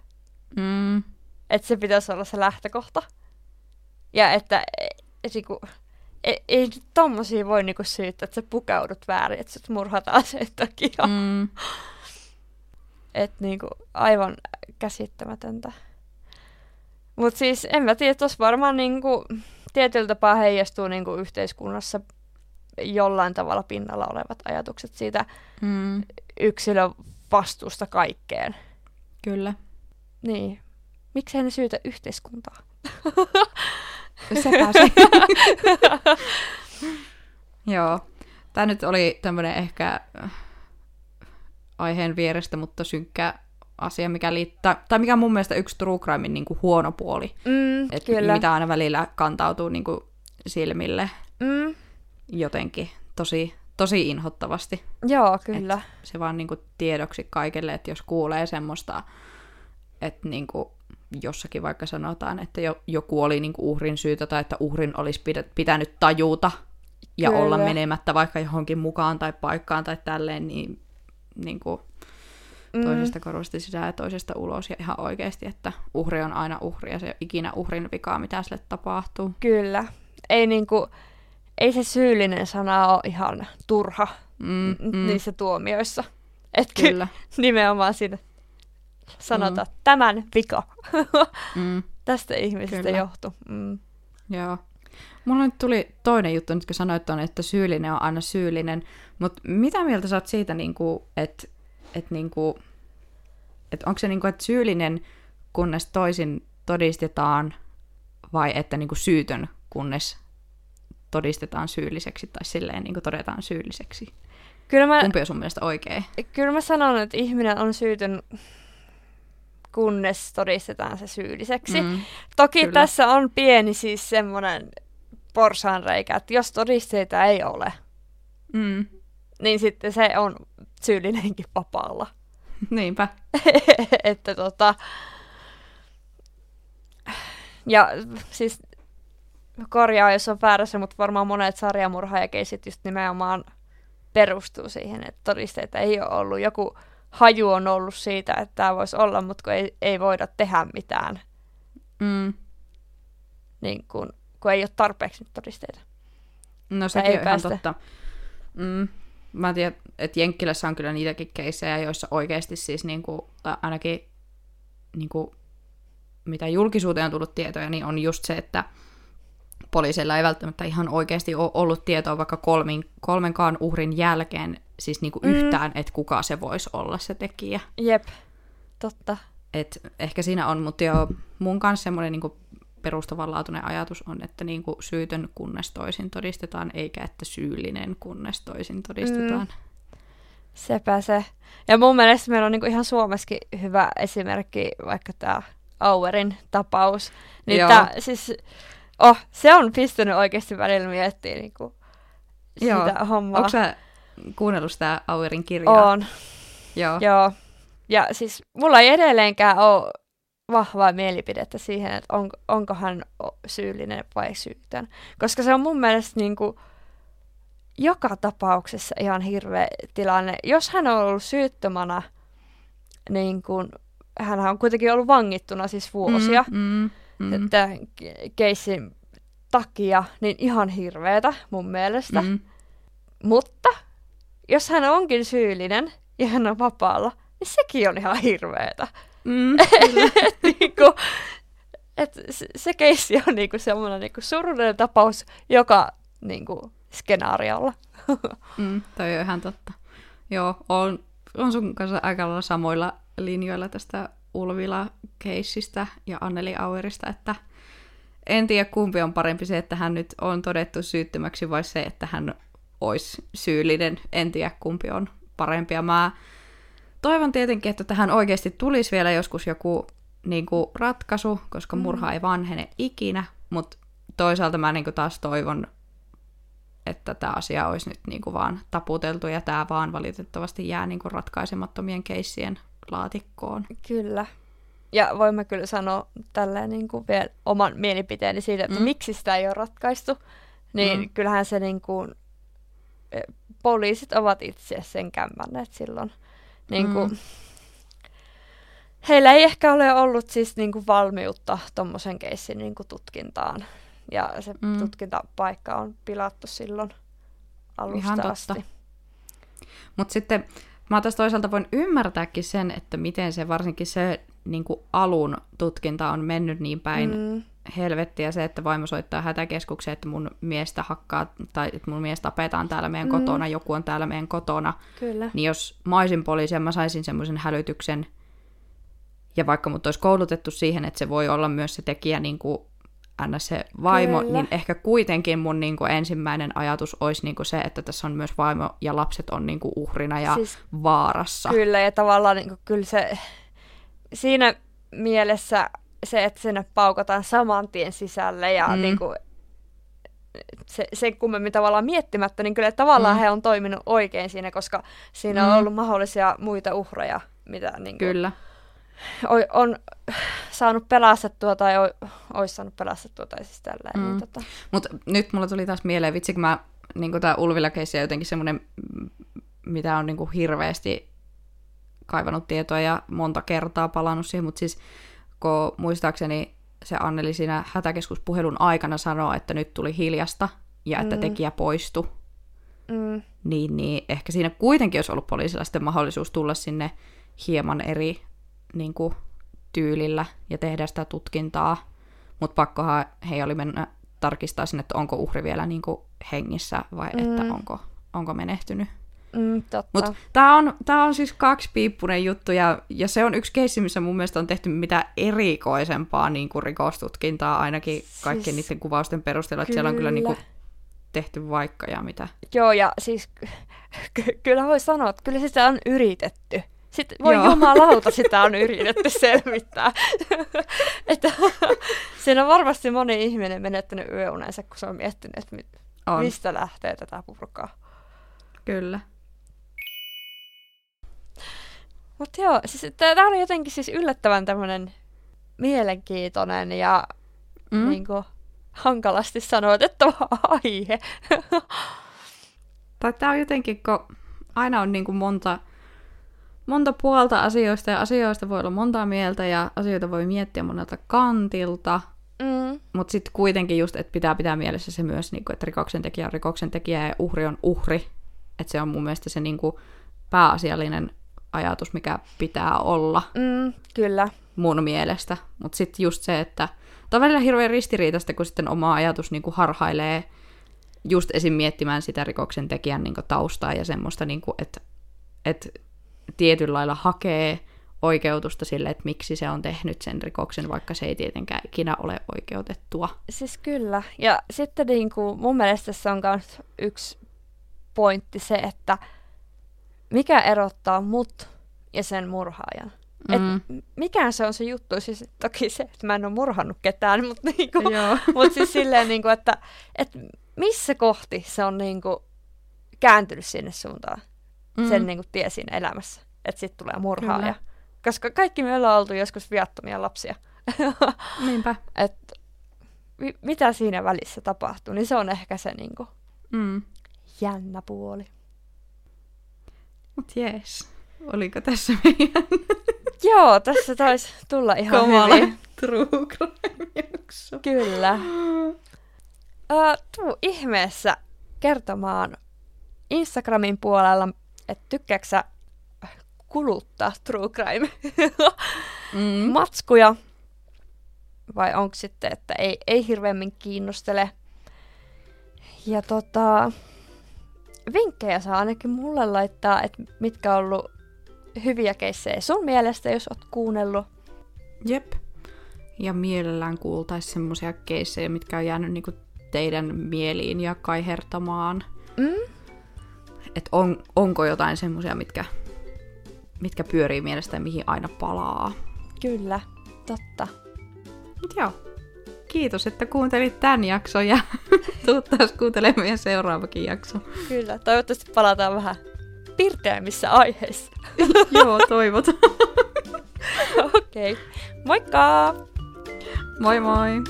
mm, Että se pitäisi olla se lähtökohta. Ja että et, niinku, ei, ei tommosia voi niinku syyttää, että sä pukeudut väärin, että sut murhataan sen takia. Mm. *laughs* Että niinku aivan käsittämätöntä. Mutta siis en mä tiedä, tuossa varmaan niinku, tietyllä tapaa heijastuu niinku yhteiskunnassa jollain tavalla pinnalla olevat ajatukset siitä mm, yksilön vastuusta kaikkeen. kyllä. Niin. Miksei ne syytä yhteiskuntaa? *laughs* Se. *laughs* Joo. Tämä nyt oli tämmöinen ehkä aiheen vierestä, mutta synkkä asia, mikä liittää, tai mikä on mun mielestä yksi true crimein niin kuin huono puoli. Mm, Et kyllä. Mitä aina välillä kantautuu niin kuin silmille Mm, jotenkin tosi, tosi inhottavasti. joo, kyllä. Se vaan niin kuin tiedoksi kaikille, että jos kuulee semmoista, että niin kuin jossakin vaikka sanotaan, että jo, joku oli niin kuin uhrin syytä tai että uhrin olisi pitänyt tajuta ja Kyllä. olla menemättä vaikka johonkin mukaan tai paikkaan tai tälleen, niin, niin kuin Mm, toisesta korvasta sisään ja toisesta ulos ja ihan oikeasti, että uhri on aina uhri ja se ei ole ikinä uhrin vikaa, mitä sille tapahtuu. Kyllä. Ei niinku, ei se syyllinen sana ole ihan turha Mm, mm. niissä tuomioissa. Et kyllä. *laughs* nimenomaan siinä sanotaan, Mm. tämän vika. *laughs* Mm. Tästä ihmisestä Kyllä. johtuu. Mm. Joo. Mulla nyt tuli toinen juttu, nyt kun sanoit ton, että syyllinen on aina syyllinen, mutta mitä mieltä sä oot siitä, niinku, että et, niinku, et onko se, niinku, että syyllinen, kunnes toisin todistetaan, vai että niinku, syytön, kunnes todistetaan syylliseksi, tai silleen niinku, todetaan syylliseksi? Kyllä, mä, Kumpi on sun mielestä oikein? kyllä mä sanon, että ihminen on syytön, kunnes todistetaan se syylliseksi. Mm, Toki kyllä. tässä on pieni siis semmoinen porsaanreikä, että jos todisteita ei ole, mm, niin sitten se on syyllinenkin vapaalla. *laughs* niinpä. *laughs* että tota... Ja siis korjaa, jos on väärässä, mutta varmaan monet sarjamurhaajakeisit just nimenomaan perustuu siihen, että todisteita ei ole ollut. Joku haju on ollut siitä, että tämä voisi olla, mutta kun ei, ei voida tehdä mitään, Mm. niin kun, kun ei ole tarpeeksi nyt todisteita. No sekin ei on ihan päästä. totta. Mm. Mä tiedän, että Jenkkilässä on kyllä niitäkin keissejä, joissa oikeasti siis niinku, tai ainakin niinku, mitä julkisuuteen on tullut tietoja, niin on just se, että poliisilla ei välttämättä ihan oikeasti ole ollut tietoa vaikka kolmin, kolmenkaan uhrin jälkeen siis niinku Mm. mm. yhtään, että kuka se voisi olla se tekijä. Jep, totta. Et ehkä siinä on, mutta joo, mun kanssa semmoinen niinku perustavanlaatuinen ajatus on, että niinku syytön kunnes toisin todistetaan, eikä että syyllinen kunnes toisin todistetaan. Sepä se. Ja mun mielestä meillä on niinku ihan Suomessakin hyvä esimerkki, vaikka tämä Auerin tapaus. Niin Joo. tää, siis, oh, se on pistänyt oikeasti välillä miettiä niinku Joo. sitä hommaa. Onko sä kuunnellut sitä Auerin kirjaa? On, Joo. joo. Ja siis mulla ei edelleenkään ole vahvaa mielipidettä siihen, että on, onko hän syyllinen vai syytön. Koska se on mun mielestä niinku joka tapauksessa ihan hirveä tilanne. Jos hän on ollut syyttömänä, niin kun, hän on kuitenkin ollut vangittuna siis vuosia, Mm, mm, mm, tämän ke- keissin takia, niin ihan hirveetä mun mielestä. mm, Mutta jos hän onkin syyllinen ja hän on vapaalla, niin sekin on ihan hirveetä. Mm, *laughs* niinku, et se, se keissi on niinku semmoinen niinku surullinen tapaus joka niinku, skenaariolla. *laughs* mm, toi on ihan totta. Joo, on, on sun kanssa aika lailla samoilla linjoilla tästä Ulvila-keissistä ja Anneli Auerista, että en tiedä kumpi on parempi se, että hän nyt on todettu syyttömäksi vai se, että hän olisi syyllinen. En tiedä kumpi on parempi. Ja mä toivon tietenkin, että tähän oikeasti tulisi vielä joskus joku niin kuin, ratkaisu, koska murha ei vanhene ikinä, mutta toisaalta mä niin kuin, taas toivon, että tämä asia olisi nyt niin kuin, vaan taputeltu ja tämä vaan valitettavasti jää niin kuin, ratkaisemattomien keissien laatikkoon. Kyllä. Ja voimme kyllä sanoa tälleen niin kuin vielä oman mielipiteeni siitä, että mm. miksi sitä ei ole ratkaistu. Niin mm. kyllähän se niin kuin, e, poliisit ovat itse sen kämmänneet silloin. Niin kuin, mm. Heillä ei ehkä ole ollut siis niin kuin valmiutta tuommoisen keissin niin kuin tutkintaan. Ja se mm. tutkintapaikka on pilattu silloin alusta Ihan totta. asti. Mutta sitten Mä taas toisaalta voin ymmärtääkin sen, että miten se varsinkin se niin kuin alun tutkinta on mennyt niin päin mm. Helvettiä se, että vaimo soittaa hätäkeskukseen, että mun miestä hakkaa, tai että mun miestä tapetaan täällä meidän mm. kotona, joku on täällä meidän kotona. Kyllä. Niin jos mä olisin poliisi ja mä saisin semmoisen hälytyksen, ja vaikka mut olisi koulutettu siihen, että se voi olla myös se tekijä niin kuin ns. se vaimo, Kyllä. niin ehkä kuitenkin mun niin kuin ensimmäinen ajatus olisi niin kuin se, että tässä on myös vaimo ja lapset on niin kuin uhrina ja siis, vaarassa. Kyllä, ja tavallaan niin kuin, kyllä se siinä mielessä se, että sinne paukataan saman tien sisälle ja mm. niin kuin, se, sen kummemmin tavallaan miettimättä, niin kyllä tavallaan mm. he on toiminut oikein siinä, koska siinä mm. on ollut mahdollisia muita uhreja, mitä niin kuin, Kyllä on saanut pelastettua tai olisi saanut pelastettua tai siis tällä. Niin mm. Niin, tota. Mutta nyt mulla tuli taas mieleen, vitsi kun mä, niin tämä Ulvila on jotenkin semmoinen, mitä on niin kuin hirveästi kaivannut tietoa ja monta kertaa palannut siihen, mutta siis kun muistaakseni se Anneli siinä hätäkeskuspuhelun aikana sanoo, että nyt tuli hiljasta ja että mm. tekijä poistui, mm. niin, niin ehkä siinä kuitenkin olisi ollut poliisilla sitten mahdollisuus tulla sinne hieman eri niin kuin, tyylillä ja tehdä sitä tutkintaa, mutta pakkohan he oli mennä tarkistaa sinne, että onko uhri vielä niin kuin, hengissä vai mm. että onko, onko menehtynyt. Mm, Mutta tämä on, tää on siis kaksipiippunen juttu, ja, ja se on yksi keissi, missä mun mielestä on tehty mitä erikoisempaa niin kuin rikostutkintaa, ainakin siis, kaikkien niiden kuvausten perusteella, että siellä on kyllä niin kuin, tehty vaikka ja mitä. Joo, ja siis *laughs* ky- kyllä voi sanoa, että kyllä sitä on yritetty. Sitten voi Joo. jumalauta, sitä on *laughs* yritetty selvittää. *laughs* että siinä on varmasti moni ihminen menettänyt yöunensa, kun se on miettinyt, että mit, on. mistä lähtee tätä purkaa. Kyllä. Mutta joo, siis tämä oli jotenkin siis yllättävän tämmöinen mielenkiintoinen ja mm. niinku, hankalasti sanoitettava *laughs* aihe. tai tämä on jotenkin, kun aina on niinku monta monta puolta asioista ja asioista voi olla montaa mieltä ja asioita voi miettiä monelta kantilta. Mm. Mutta sitten kuitenkin just, että pitää pitää mielessä se myös, niinku, että rikoksen tekijä on rikoksen tekijä ja uhri on uhri. Että se on mun mielestä se niinku, pääasiallinen ajatus, mikä pitää olla. Mm, kyllä. Mun mielestä. Mutta sitten just se, että tämä on välillä hirveän ristiriitaista, kun sitten oma ajatus niinku, harhailee just esim. miettimään sitä rikoksen tekijän niinku, taustaa ja semmoista, niinku, että et tietyllä lailla hakee oikeutusta sille, että miksi se on tehnyt sen rikoksen, vaikka se ei tietenkään ikinä ole oikeutettua. Siis kyllä. Ja sitten niin kuin, mun mielestä tässä on myös yksi pointti se, että mikä erottaa mut ja sen murhaajan. Mm. Et mikään se on se juttu, siis toki se, että mä en ole murhannut ketään, mutta niinku, *laughs* mut siis silleen, niinku, että et missä kohti se on niinku kääntynyt sinne suuntaan, mm. sen niinku tie siinä elämässä että sitten tulee murhaa. Ja, koska kaikki me ollaan oltu joskus viattomia lapsia. *laughs* Niinpä. Et, mi- mitä siinä välissä tapahtuu, niin se on ehkä se niinku, mm. jännä puoli. Mut jees, oliko tässä meidän... *laughs* Joo, tässä taisi tulla ihan Komala hyvin. true Kyllä. Uh, tuu ihmeessä kertomaan Instagramin puolella, että tykkääksä kuluttaa true crime Mm. matskuja. Vai onko sitten, että ei, ei hirveämmin kiinnostele. Ja tota, vinkkejä saa ainakin mulle laittaa, että mitkä on ollut hyviä keissejä sun mielestä, jos oot kuunnellut. Jep. Ja mielellään kuultaisiin semmoisia keissejä, mitkä on jäänyt niinku teidän mieliin ja kaihertamaan. Mm? Että on, onko jotain semmoisia, mitkä, mitkä pyörii mielestä ja mihin aina palaa. Kyllä, totta. Mut joo. Kiitos, että kuuntelit tämän jakson ja *laughs* tuu taas kuuntelemaan meidän seuraavakin jakso. Kyllä, toivottavasti palataan vähän pirteämmissä aiheissa. *laughs* joo, toivot. *laughs* Okei, okay. moikka! moi moi!